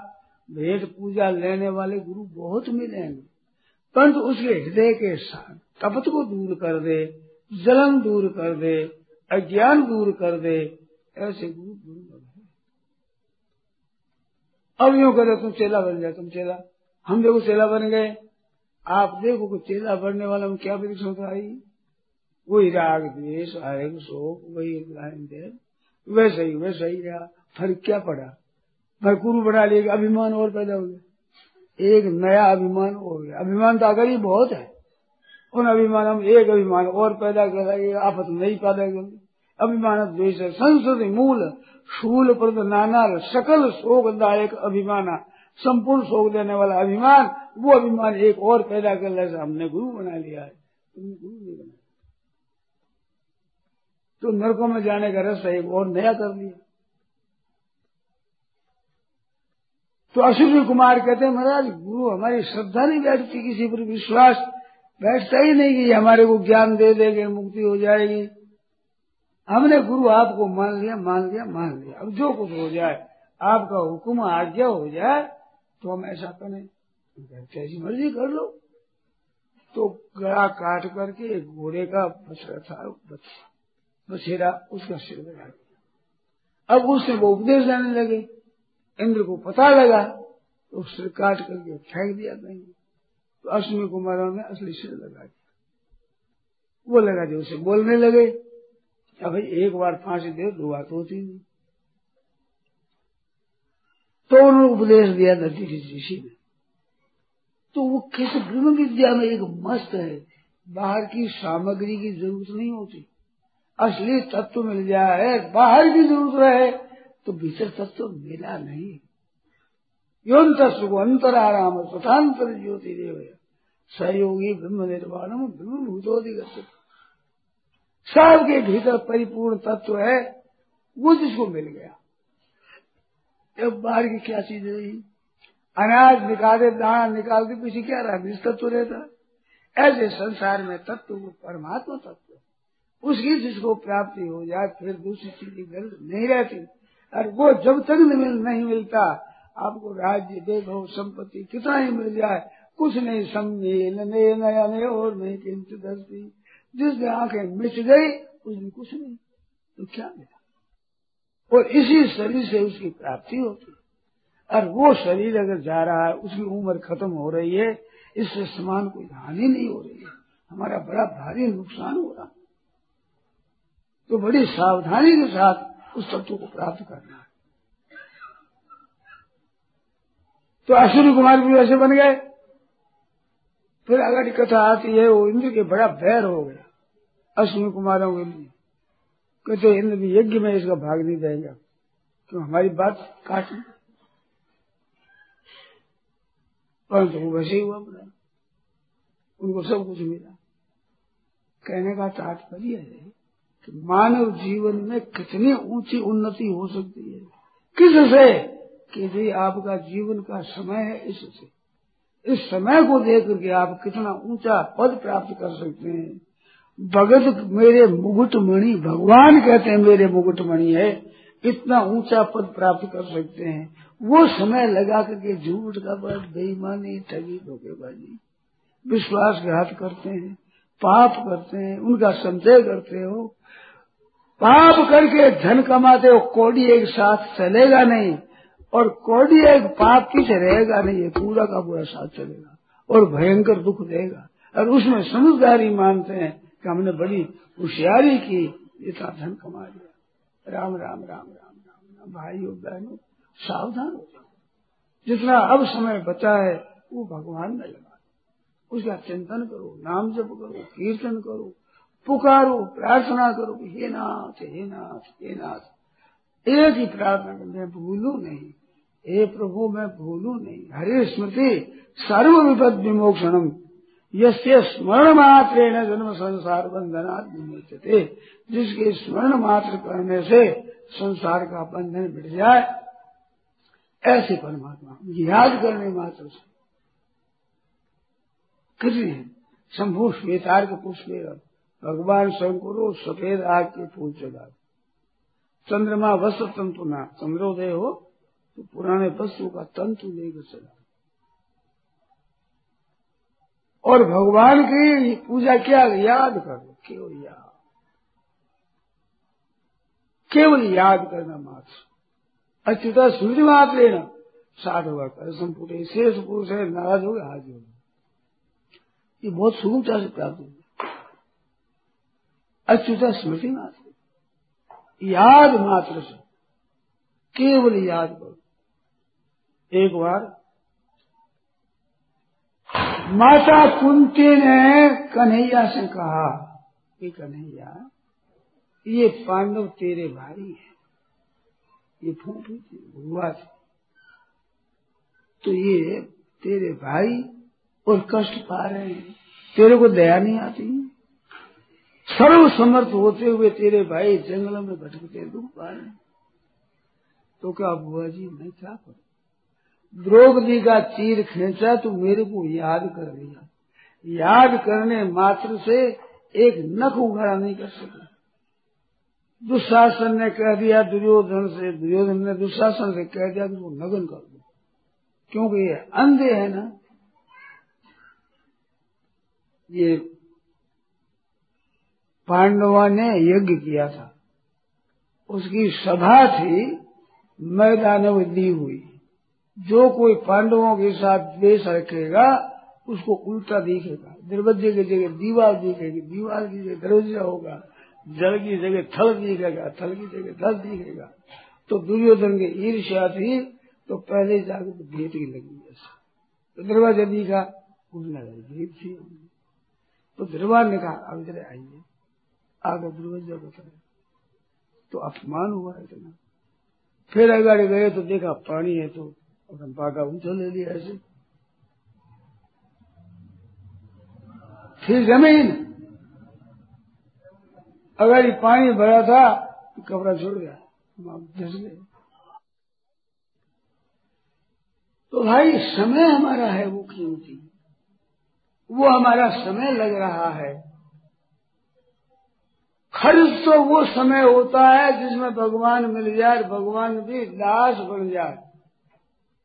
भेद पूजा लेने वाले गुरु बहुत मिलेंगे परंतु उसके हृदय के साथ तपत को दूर कर दे, जलन दूर कर दे, अज्ञान दूर कर दे, ऐसे गुरु गुरु अब यूँ करे, तुम चेला बन जाए तुम चेला। हम देखो चेला बन गए। आप देखो कि चेला बनने वाला में क्या होता आई वही राग, द्वेष आयग शोक, वही वैसे ही वैसे ही रहा। फ़र्क क्या पड़ा? पर गुरु बना लिया, अभिमान और पैदा हो गया। एक नया अभिमान हो गया। अभिमान तो अगर ही बहुत है, उन अभिमान हम एक अभिमान और पैदा कर रहे आफत नहीं पैदा कर अभिमान द्वेष संस्कृति मूल, शूल प्रद नाना सकल शोकदायक अभिमान, संपूर्ण शोक देने वाला अभिमान, वो अभिमान एक और पैदा कर ले हमने गुरु बना लिया है। गुरु नहीं बना तो नरकों में जाने का रस एक और नया कर लिया तो अश्विनी कुमार कहते हैं, महाराज, गुरु हमारी श्रद्धा नहीं बैठती किसी पर, विश्वास बैठता ही नहीं कि हमारे को ज्ञान दे देंगे, मुक्ति हो जाएगी। हमने गुरु आपको मान लिया मान लिया मान लिया। अब जो कुछ हो जाए, आपका हुक्म, आज्ञा हो जाए तो हम ऐसा करें। जैसी मर्ज़ी कर लो। तो गला काट करके एक घोड़े का बछड़ा था बछेरा उसका सिर लगा दिया। अब उसने वो उपदेश देने लगे। इंद्र को पता लगा तो सिर काट करके फेंक दिया कहीं। तो अश्विनी कुमारों ने असली सिर लगा दिया। वो लगा दिया उसे बोलने लगे अब भाई, एक बार फांसी दे दो बात होती नहीं तो उन्होंने उपदेश दिया नदी ऋषि ने। तो वो किस ब्रह्म विद्या में एक मस्त है, बाहर की सामग्री की ज़रूरत नहीं होती। असली तत्व मिल जाए, बाहर की ज़रूरत रहे। तो भीतर तत्व मिला नहीं। योन्त सुख अंतराराम, स्वतांतर ज्योति देव। सहयोगी ब्रह्म निर्वाणम, ब्रह्म भूतोदिगत सबके भीतर परिपूर्ण तत्व है, वो जिसको मिल गया। अब बाहर की क्या चीज़ रही? अनाज निकाले, दाना निकालते, पीछे क्या रहा? निज तत्व रहता। ऐसे संसार में तत्व वो परमात्मा तत्व उसकी जिसको प्राप्ति हो जाए, फिर दूसरी चीज़ नहीं रहती। और वो जब तक नहीं मिलता, आपको राज्य वैभव संपत्ति कितना ही मिल जाए, कुछ नहीं समझे नए, नया, नए, और नहीं किंतु दस्ती जिसने आँखें मिट गई उसमें कुछ नहीं। तो क्या मिला? और इसी शरीर से उसकी प्राप्ति होती है। और वो शरीर अगर जा रहा है, उसकी उम्र खत्म हो रही है, इससे समान कोई हानि नहीं हो रही है। हमारा बड़ा भारी नुकसान हो रहा तो बड़ी सावधानी के साथ उस तत्व को प्राप्त करना है। तो अश्विनी कुमार भी वैसे बन गए। फिर अगर कथा आती है, वो इंद्र के बड़ा बैर हो गया। अश्विनी कुमारों के लिए। कहते इंद्र भी यज्ञ में इसका भाग नहीं देगा क्यों? हमारी बात काट परंतु वो वैसे ही हुआ बड़ा उनको सब कुछ मिला। कहने का तात्पर्य है कि मानव जीवन में कितनी ऊँची उन्नति हो सकती है? किससे? कि जी आपका जीवन का समय है इससे। इस समय को देख करके आप कितना ऊँचा पद प्राप्त कर सकते हैं। भगत मेरे मुकुटमणि, भगवान कहते हैं मेरे मुकुटमणि है, इतना ऊँचा पद प्राप्त कर सकते हैं। वो समय लगा करके झूठ का बस बेईमानी, ठगी, धोखेबाजी, विश्वासघात करते हैं, पाप करते हैं, उनका संदेह करते हो पाप करके धन कमाते हो, कोडी एक साथ चलेगा नहीं, और कोडी एक पाप पीछे रहेगा नहीं, ये पूरा का पूरा साथ चलेगा, और भयंकर दुख देगा। और उसमें समझदारी मानते हैं कि हमने बड़ी होशियारी की, इतना धन कमा लिया। राम राम राम राम राम राम। भाई और बहनों, सावधान हो जाओ। जितना अब समय बचा है, वो भगवान में लगा उसका चिंतन करो, नाम जप करो, कीर्तन करो पुकारो, प्रार्थना करो हे नाथ हे नाथ हे नाथ। एक ही प्रार्थना मैं भूलू नहीं। हे प्रभु, मैं भूलू नहीं। हरे स्मृति सर्व विपद विमोक्षणम यस्य स्मरण मात्र जन्म संसार बंधना विमोचते जिसके स्मरण मात्र करने से संसार का बंधन मिट जाए, ऐसे परमात्मा याद करने मात्र से। कितने शंभु श्वेतार के पुष्प भगवान शंकरो सफ़ेद आग के फूल चढ़ा चंद्रमा वस्त्र तंतु ना, चंद्रोदय हो तो पुराने वस्तु का तंतु लेकर चला। और भगवान की पूजा क्या, याद करो, केवल याद। केवल याद करना मात्र। अच्युता सूर्य मात्र लेना साधु कर, संपूर्ण शेष पुरुष है, नाराज़ हो गया हाजिर हो ये बहुत सुगमता से प्राप्त हो अच्युता स्मृति मात्र। याद मात्र से। केवल याद करो एक बार, माता कुंती ने कन्हैया से कहा कि कन्हैया, ये पांडव तेरे भाई है। ये फूफी थी भगवा थी। तो ये तेरे भाई और कष्ट पा रहे हैं। तेरे को दया नहीं आती? सर्व समर्थ होते हुए तेरे भाई जंगलों में भटकते दुख पा रहे तो क्या बुआ जी, मैं क्या करूँ? द्रौपदी का चीर खींचा तो मेरे को याद कर लिया। याद करने मात्र से एक नख उघाड़ा नहीं कर सका। दुशासन ने कह दिया, दुर्योधन से, दुर्योधन ने दुशासन से कह दिया कि वो नगन कर दो। क्योंकि ये अंधे है ना, ये पांडवा ने यज्ञ किया था। उसकी सभा थी, मैदान दी हुई। जो कोई पांडवों के साथ द्वेष रखेगा, उसको उल्टा दिखेगा। दरवाजे की जगह दीवार दिखेगी, दीवार की जगह दरवाज़ा होगा, जल की जगह थल दिखेगा, थल की जगह दल दिखेगा। तो दुर्योधन की ईर्ष्या थी तो पहले जाकर भेद की लगी ऐसा। तो दरवाज़ा दिखा उसने भेद थी। तो दरबार ने कहा अब जरा आइए। आगे दरवाज़ा बताया तो अपमान हुआ इतना। फिर अगर गए तो देखा पानी है तो और पाका ऊँचा ले लिया ऐसे। फिर ज़मीन। अगर ये पानी भरा था तो कपड़ा छोड़ गया। धस गए तो भाई, समय हमारा है वो कीमती। वो हमारा समय लग रहा है। खर्च तो वो समय होता है जिसमें भगवान मिल जाए भगवान भी दास बन जाए।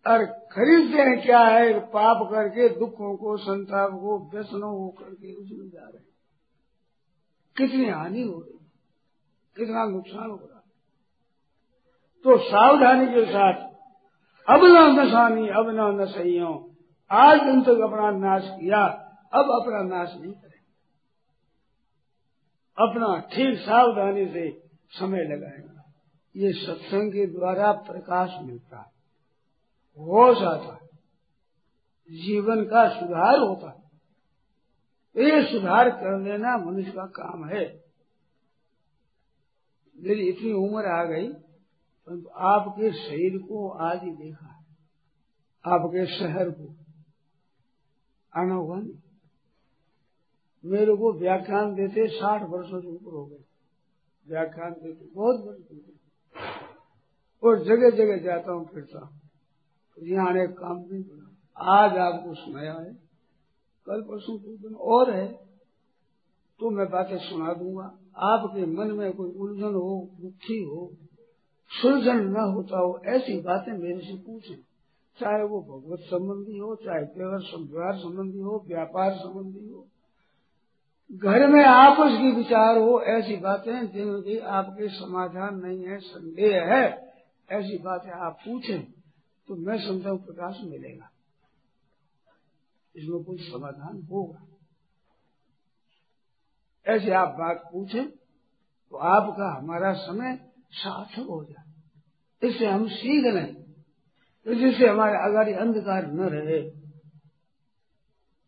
और खरीदते हैं क्या है? पाप करके, दुखों को, संताप को, व्यसनों को करके उसमें जा रहे हैं। कितनी हानि हो रही कितना नुकसान हो रहा तो सावधानी के साथ, अब न नशानी, अब न नशइयों आज दिन तक अपना नाश किया, अब अपना नाश नहीं करें। अपना ठीक सावधानी से समय लगाएगा। ये सत्संग के द्वारा प्रकाश मिलता है। होश आता है। जीवन का सुधार होता है। ये सुधार कर लेना मनुष्य का काम है। मेरी इतनी उम्र आ गई परंतु तो आपके शरीर को आज ही देखा है। आपके शहर को। नहीं। मेरे को व्याख्यान देते साठ वर्षों से ऊपर हो गए। व्याख्यान देते, बहुत बड़ी और जगह जगह जाता हूँ, फिरता हूँ। यहाँ आने काम नहीं पड़ा आज आपको सुनाया है, कल परसों कुछ दिन और है तो मैं बातें सुना दूँगा। आपके मन में कोई उलझन हो, दुखी हो, सुलझन न होता हो, ऐसी बातें मेरे से पूछें। चाहे वो भगवत संबंधी हो, चाहे व्यवहार संबंधी हो, व्यापार संबंधी हो घर में आपस की विचार हो, ऐसी बातें जिनकी आपके समाधान नहीं है, संदेह है। ऐसी बातें आप पूछें तो मैं समझा हूँ प्रकाश मिलेगा। इसमें कुछ समाधान होगा। ऐसे आप बात पूछें तो आपका हमारा समय सार्थक हो जाए। इससे हम सीख लें तो जिससे हमारे अगर अंधकार न रहे,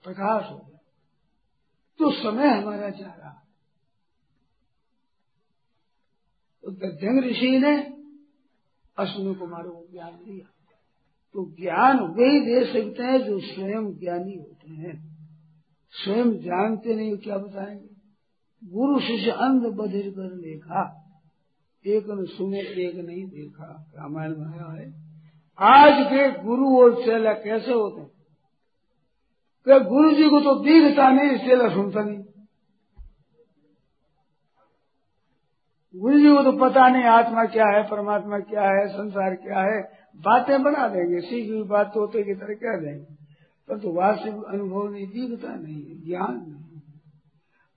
प्रकाश हो तो समय हमारा जा रहा तो जंग ऋषि ने अश्विनी कुमारों को ज्ञान दिया। तो ज्ञान वही दे सकते हैं जो स्वयं ज्ञानी होते हैं। स्वयं जानते नहीं क्या बताएँगे? गुरु शिष्य अंध बधिर कर लेखा एक न सुने, एक नहीं देखा। रामायण में आया है। आज के गुरु और चेला कैसे होते हैं? कि गुरु जी को तो दिखता नहीं चेला सुनता नहीं। गुरु जी को तो पता नहीं, आत्मा क्या है, परमात्मा क्या है, संसार क्या है, बातें बना देंगे, सीख हुई बात तोते की तरह कह देंगे। पर तो वास्तविक अनुभव नहीं, दिखता नहीं, ज्ञान नहीं।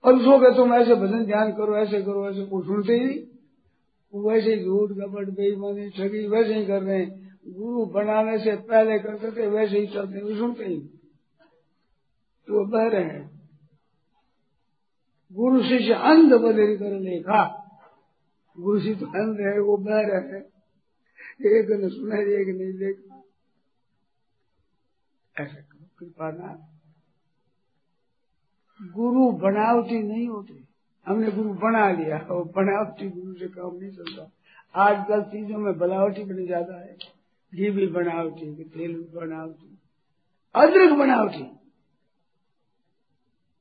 और उसको कहते तुम ऐसे भजन ध्यान करो, ऐसे करो, ऐसे कुछ सुनते ही वो वैसे ही झूठ कपट बेईमानी ठगी वैसे ही कर रहे हैं। गुरु बनाने से पहले करते थे, वैसे ही चलते वो सुनते ही तो बह रहे हैं। गुरु शिष्य अंध बदल कर लेखा गुरु शिष्य अंध है, वो बह रहे हैं। एक ने सुना, एक नहीं देखा। ऐसा करो, कृपा ना। गुरु बनावटी नहीं होते। हमने गुरु बना लिया, और बनावटी गुरु से काम नहीं चलता। आजकल चीज़ों में बनावटी बनी ज़्यादा है। घी भी बनावटी, तेल भी बनावटी, अदरक बनावटी।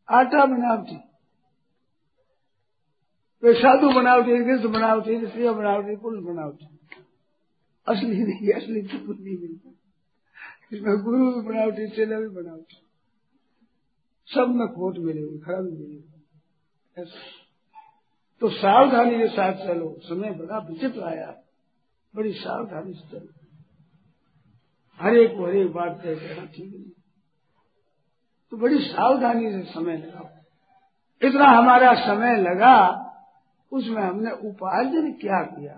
आटा बनावटी। साधु बनावटी कृष्ण बनावटी सेवा बनावटी, कुल बनावटी। असली नहीं, असली तो कुछ नहीं मिलता। इसमें गुरु भी बनावटी, चेला भी बनावटी। सब में खोट मिलेगी, खराबी मिलेगी। तो सावधानी के साथ चलो। समय बड़ा विचित्र आया। बड़ी सावधानी से चलो। हर एक को हर एक बात तय करना ठीक नहीं। तो बड़ी सावधानी से समय लगाओ। इतना हमारा समय लगा, उसमें हमने उपार्जन क्या किया?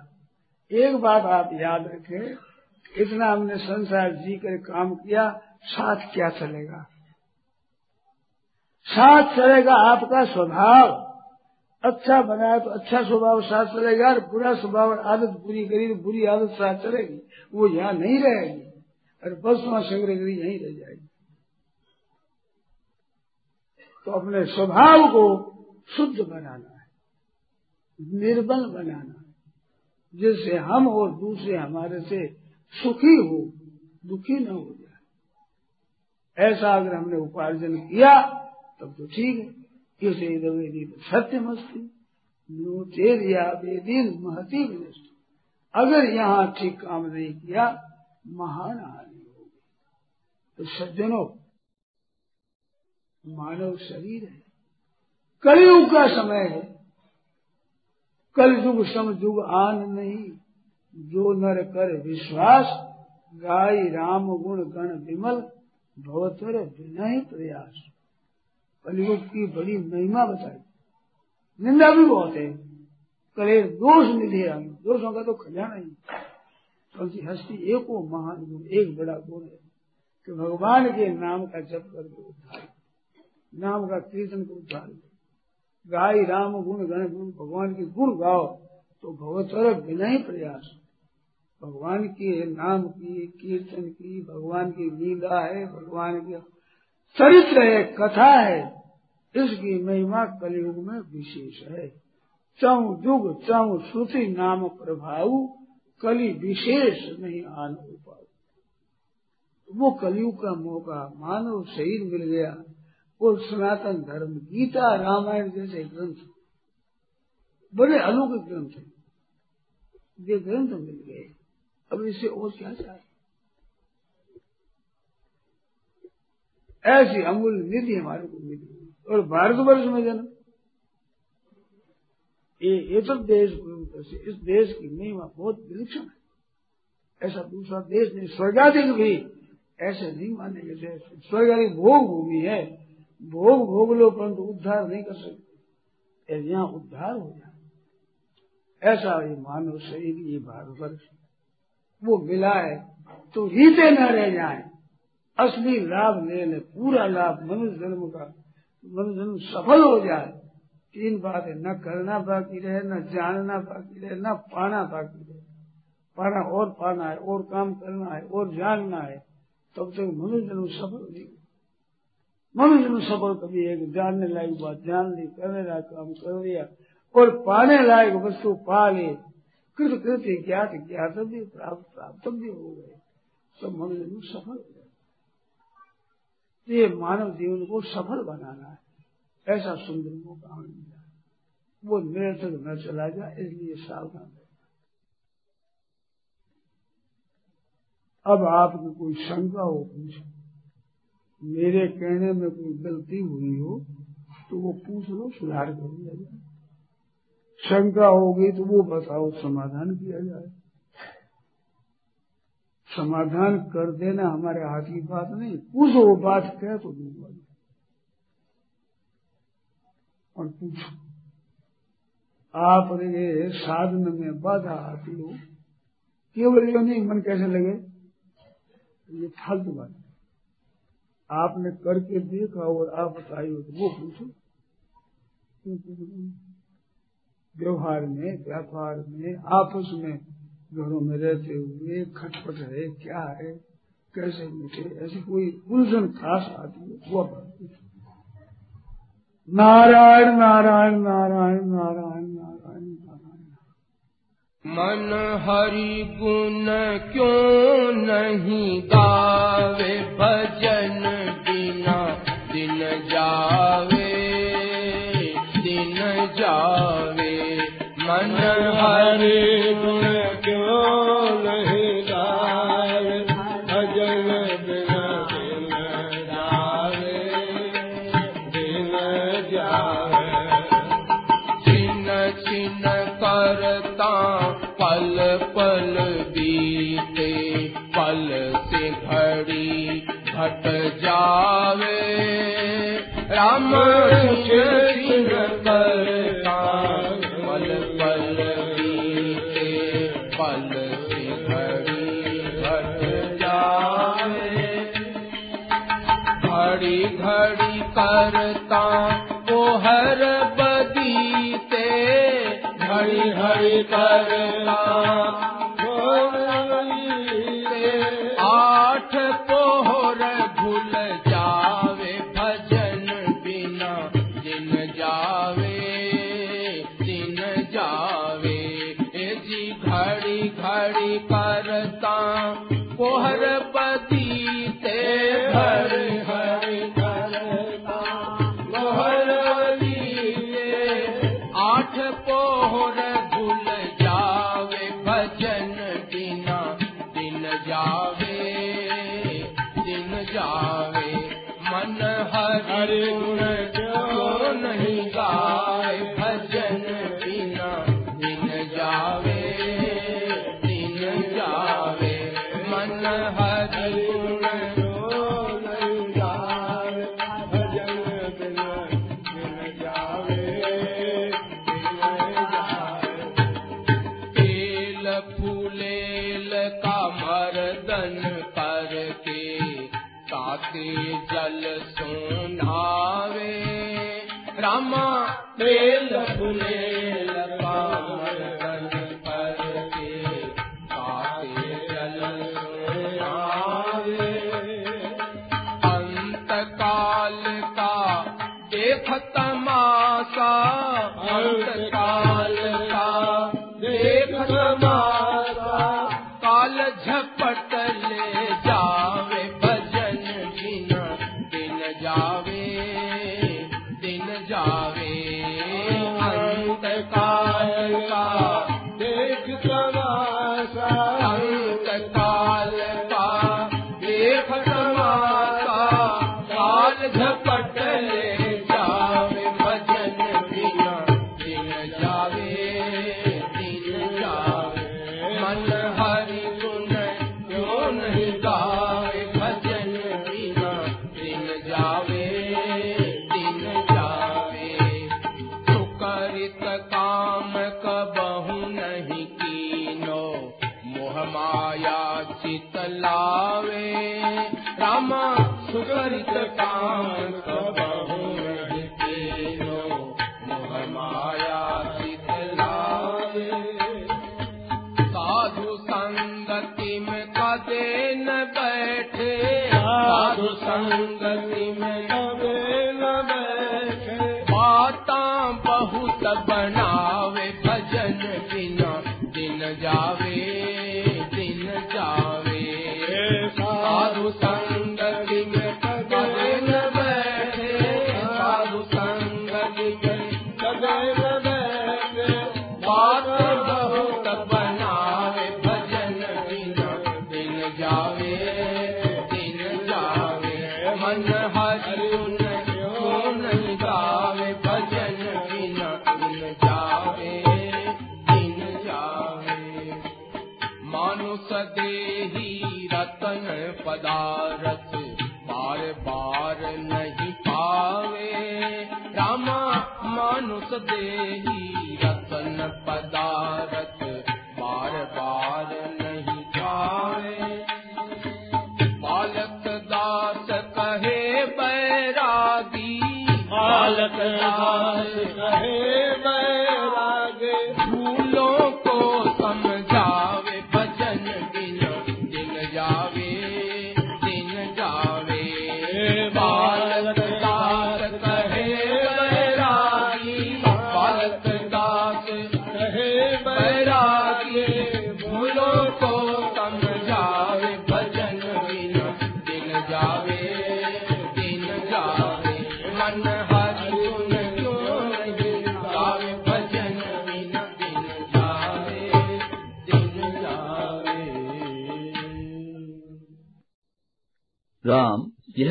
एक बात आप याद रखें, इतना हमने संसार जी कर काम किया, साथ क्या चलेगा? साथ चलेगा आपका स्वभाव। अच्छा बनाया तो अच्छा स्वभाव साथ चलेगा, और बुरा स्वभाव और आदत बुरी करी तो बुरी आदत साथ चलेगी। वो यहाँ नहीं रहेगी, और वस्तुआ संग्रह करी यहीं रह जाएगी। तो अपने स्वभाव को शुद्ध बनाना है, निर्बल बनाना है, जिससे हम और दूसरे हमारे से सुखी हो, दुखी न हो जाए। ऐसा अगर हमने उपार्जन किया, तब तो ठीक है। इसे वेदी सत्य मस्ती या वेदीन महती विनष्ट अगर यहाँ ठीक काम नहीं किया, महान हानि होगी। तो सज्जनों मानव शरीर है। कलयुग का समय है। कल युग सम युग आन नहीं। जो नर कर विश्वास, गाय, राम गुण, गण विमल, भवतर विनय प्रयास। कलयुग की बड़ी महिमा बताई। निंदा भी बहुत है। कले दोष निधे हम दोषों का तो खजाना ही क्योंकि हस्ती एक महान गुण, एक बड़ा गुण है कि भगवान के नाम का जप करके उद्धार नाम का कीर्तन को उद्धार गाय, राम, गुण, गण, गुण, भगवान के गुण गाओ तो भगवतर बिना ही प्रयास भगवान के नाम की, कीर्तन की, भगवान की लीला है, भगवान की चरित्र है, कथा है, इसकी महिमा कलयुग में विशेष है। चौ युग चौ श्रुति नाम प्रभाव कली विशेष नहीं आन पाओ। वो कलयुग का मौका मानव शहीद मिल गया। और सनातन धर्म, गीता, रामायण जैसे ग्रंथ। बड़े अलौकिक ग्रंथ हैं। ये ग्रंथ मिल गए। अब इससे और क्या चाहिए? ऐसी अमूल्य निधि हमारे को मिली। और भारतवर्ष में जन्म ये ये तो देश इस देश की महिमा बहुत विलक्षण है। ऐसा दूसरा देश नहीं, स्वर्गाधिक भी ऐसे नहीं माने जैसे स्वर्गाधिक भोग भूमि है। भोग भोग लो परंतु उद्धार नहीं कर सकते। यहाँ उद्धार हो जाए, ऐसा ये मानव शरीर ये भारतवर्ष वो मिला है तो रीते न रह जाए। असली लाभ ले ले पूरा लाभ मनुष्य जन्म का, मनुष्य जन्म सफल हो जाए। तीन बात न करना बाकी रहे, न जानना बाकी रहे, न पाना बाकी रहे। पाना और पाना है, और काम करना है, और जानना है, तब तक मनुष्य जन्म सफल नहीं मनुष्य में सफल कभी एक जानने लायक बात जान ली करने लायक काम कर लिया और पाने लायक वस्तु पा ले कृत कृत ज्ञात ज्ञात भी प्राप्त प्राप्त भी हो गए सब मनुष्य सफल हो गए ये मानव जीवन को सफल बनाना है ऐसा सुंदर मौका हमें मिला वो निरर्थक न चला जाए इसलिए सावधान रहे अब आपकी कोई शंका हो पूछे मेरे कहने में कोई गलती हुई हो तो वो पूछ लो, सुधार कर लिया जाए। शंका होगी तो वो बताओ, समाधान किया जाए। समाधान कर देना हमारे हाथ की बात नहीं, पूछो वो बात कह तो दूँगा और पूछो आपने साधन में बाधा आती हो केवल ये नहीं, मन कैसे लगे? ये फालतू बात। आपने करके देखा और आप बताई हो तो वो पूछो। व्यवहार में, व्यापार में, आपस में घरों में रहते हुए खटपट है क्या है, कैसे मीठे ऐसी कोई उलझन, खास आती है, वो नारायण नारायण नारायण नारायण नारायण नारायण। मन हरि गुण क्यों नहीं गावे हर बदीते हरि हरि भग भूत बना पदारथ बार बार नहीं पावे। रामा मानुष देही रतन पदारथ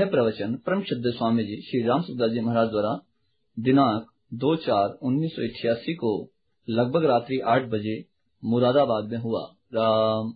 प्रवचन परम शुद्ध स्वामी जी श्री राम सुखदास जी महाराज द्वारा दिनांक दो चार उन्नीस सौ इक्यासी को लगभग रात्रि आठ बजे मुरादाबाद में हुआ। राम।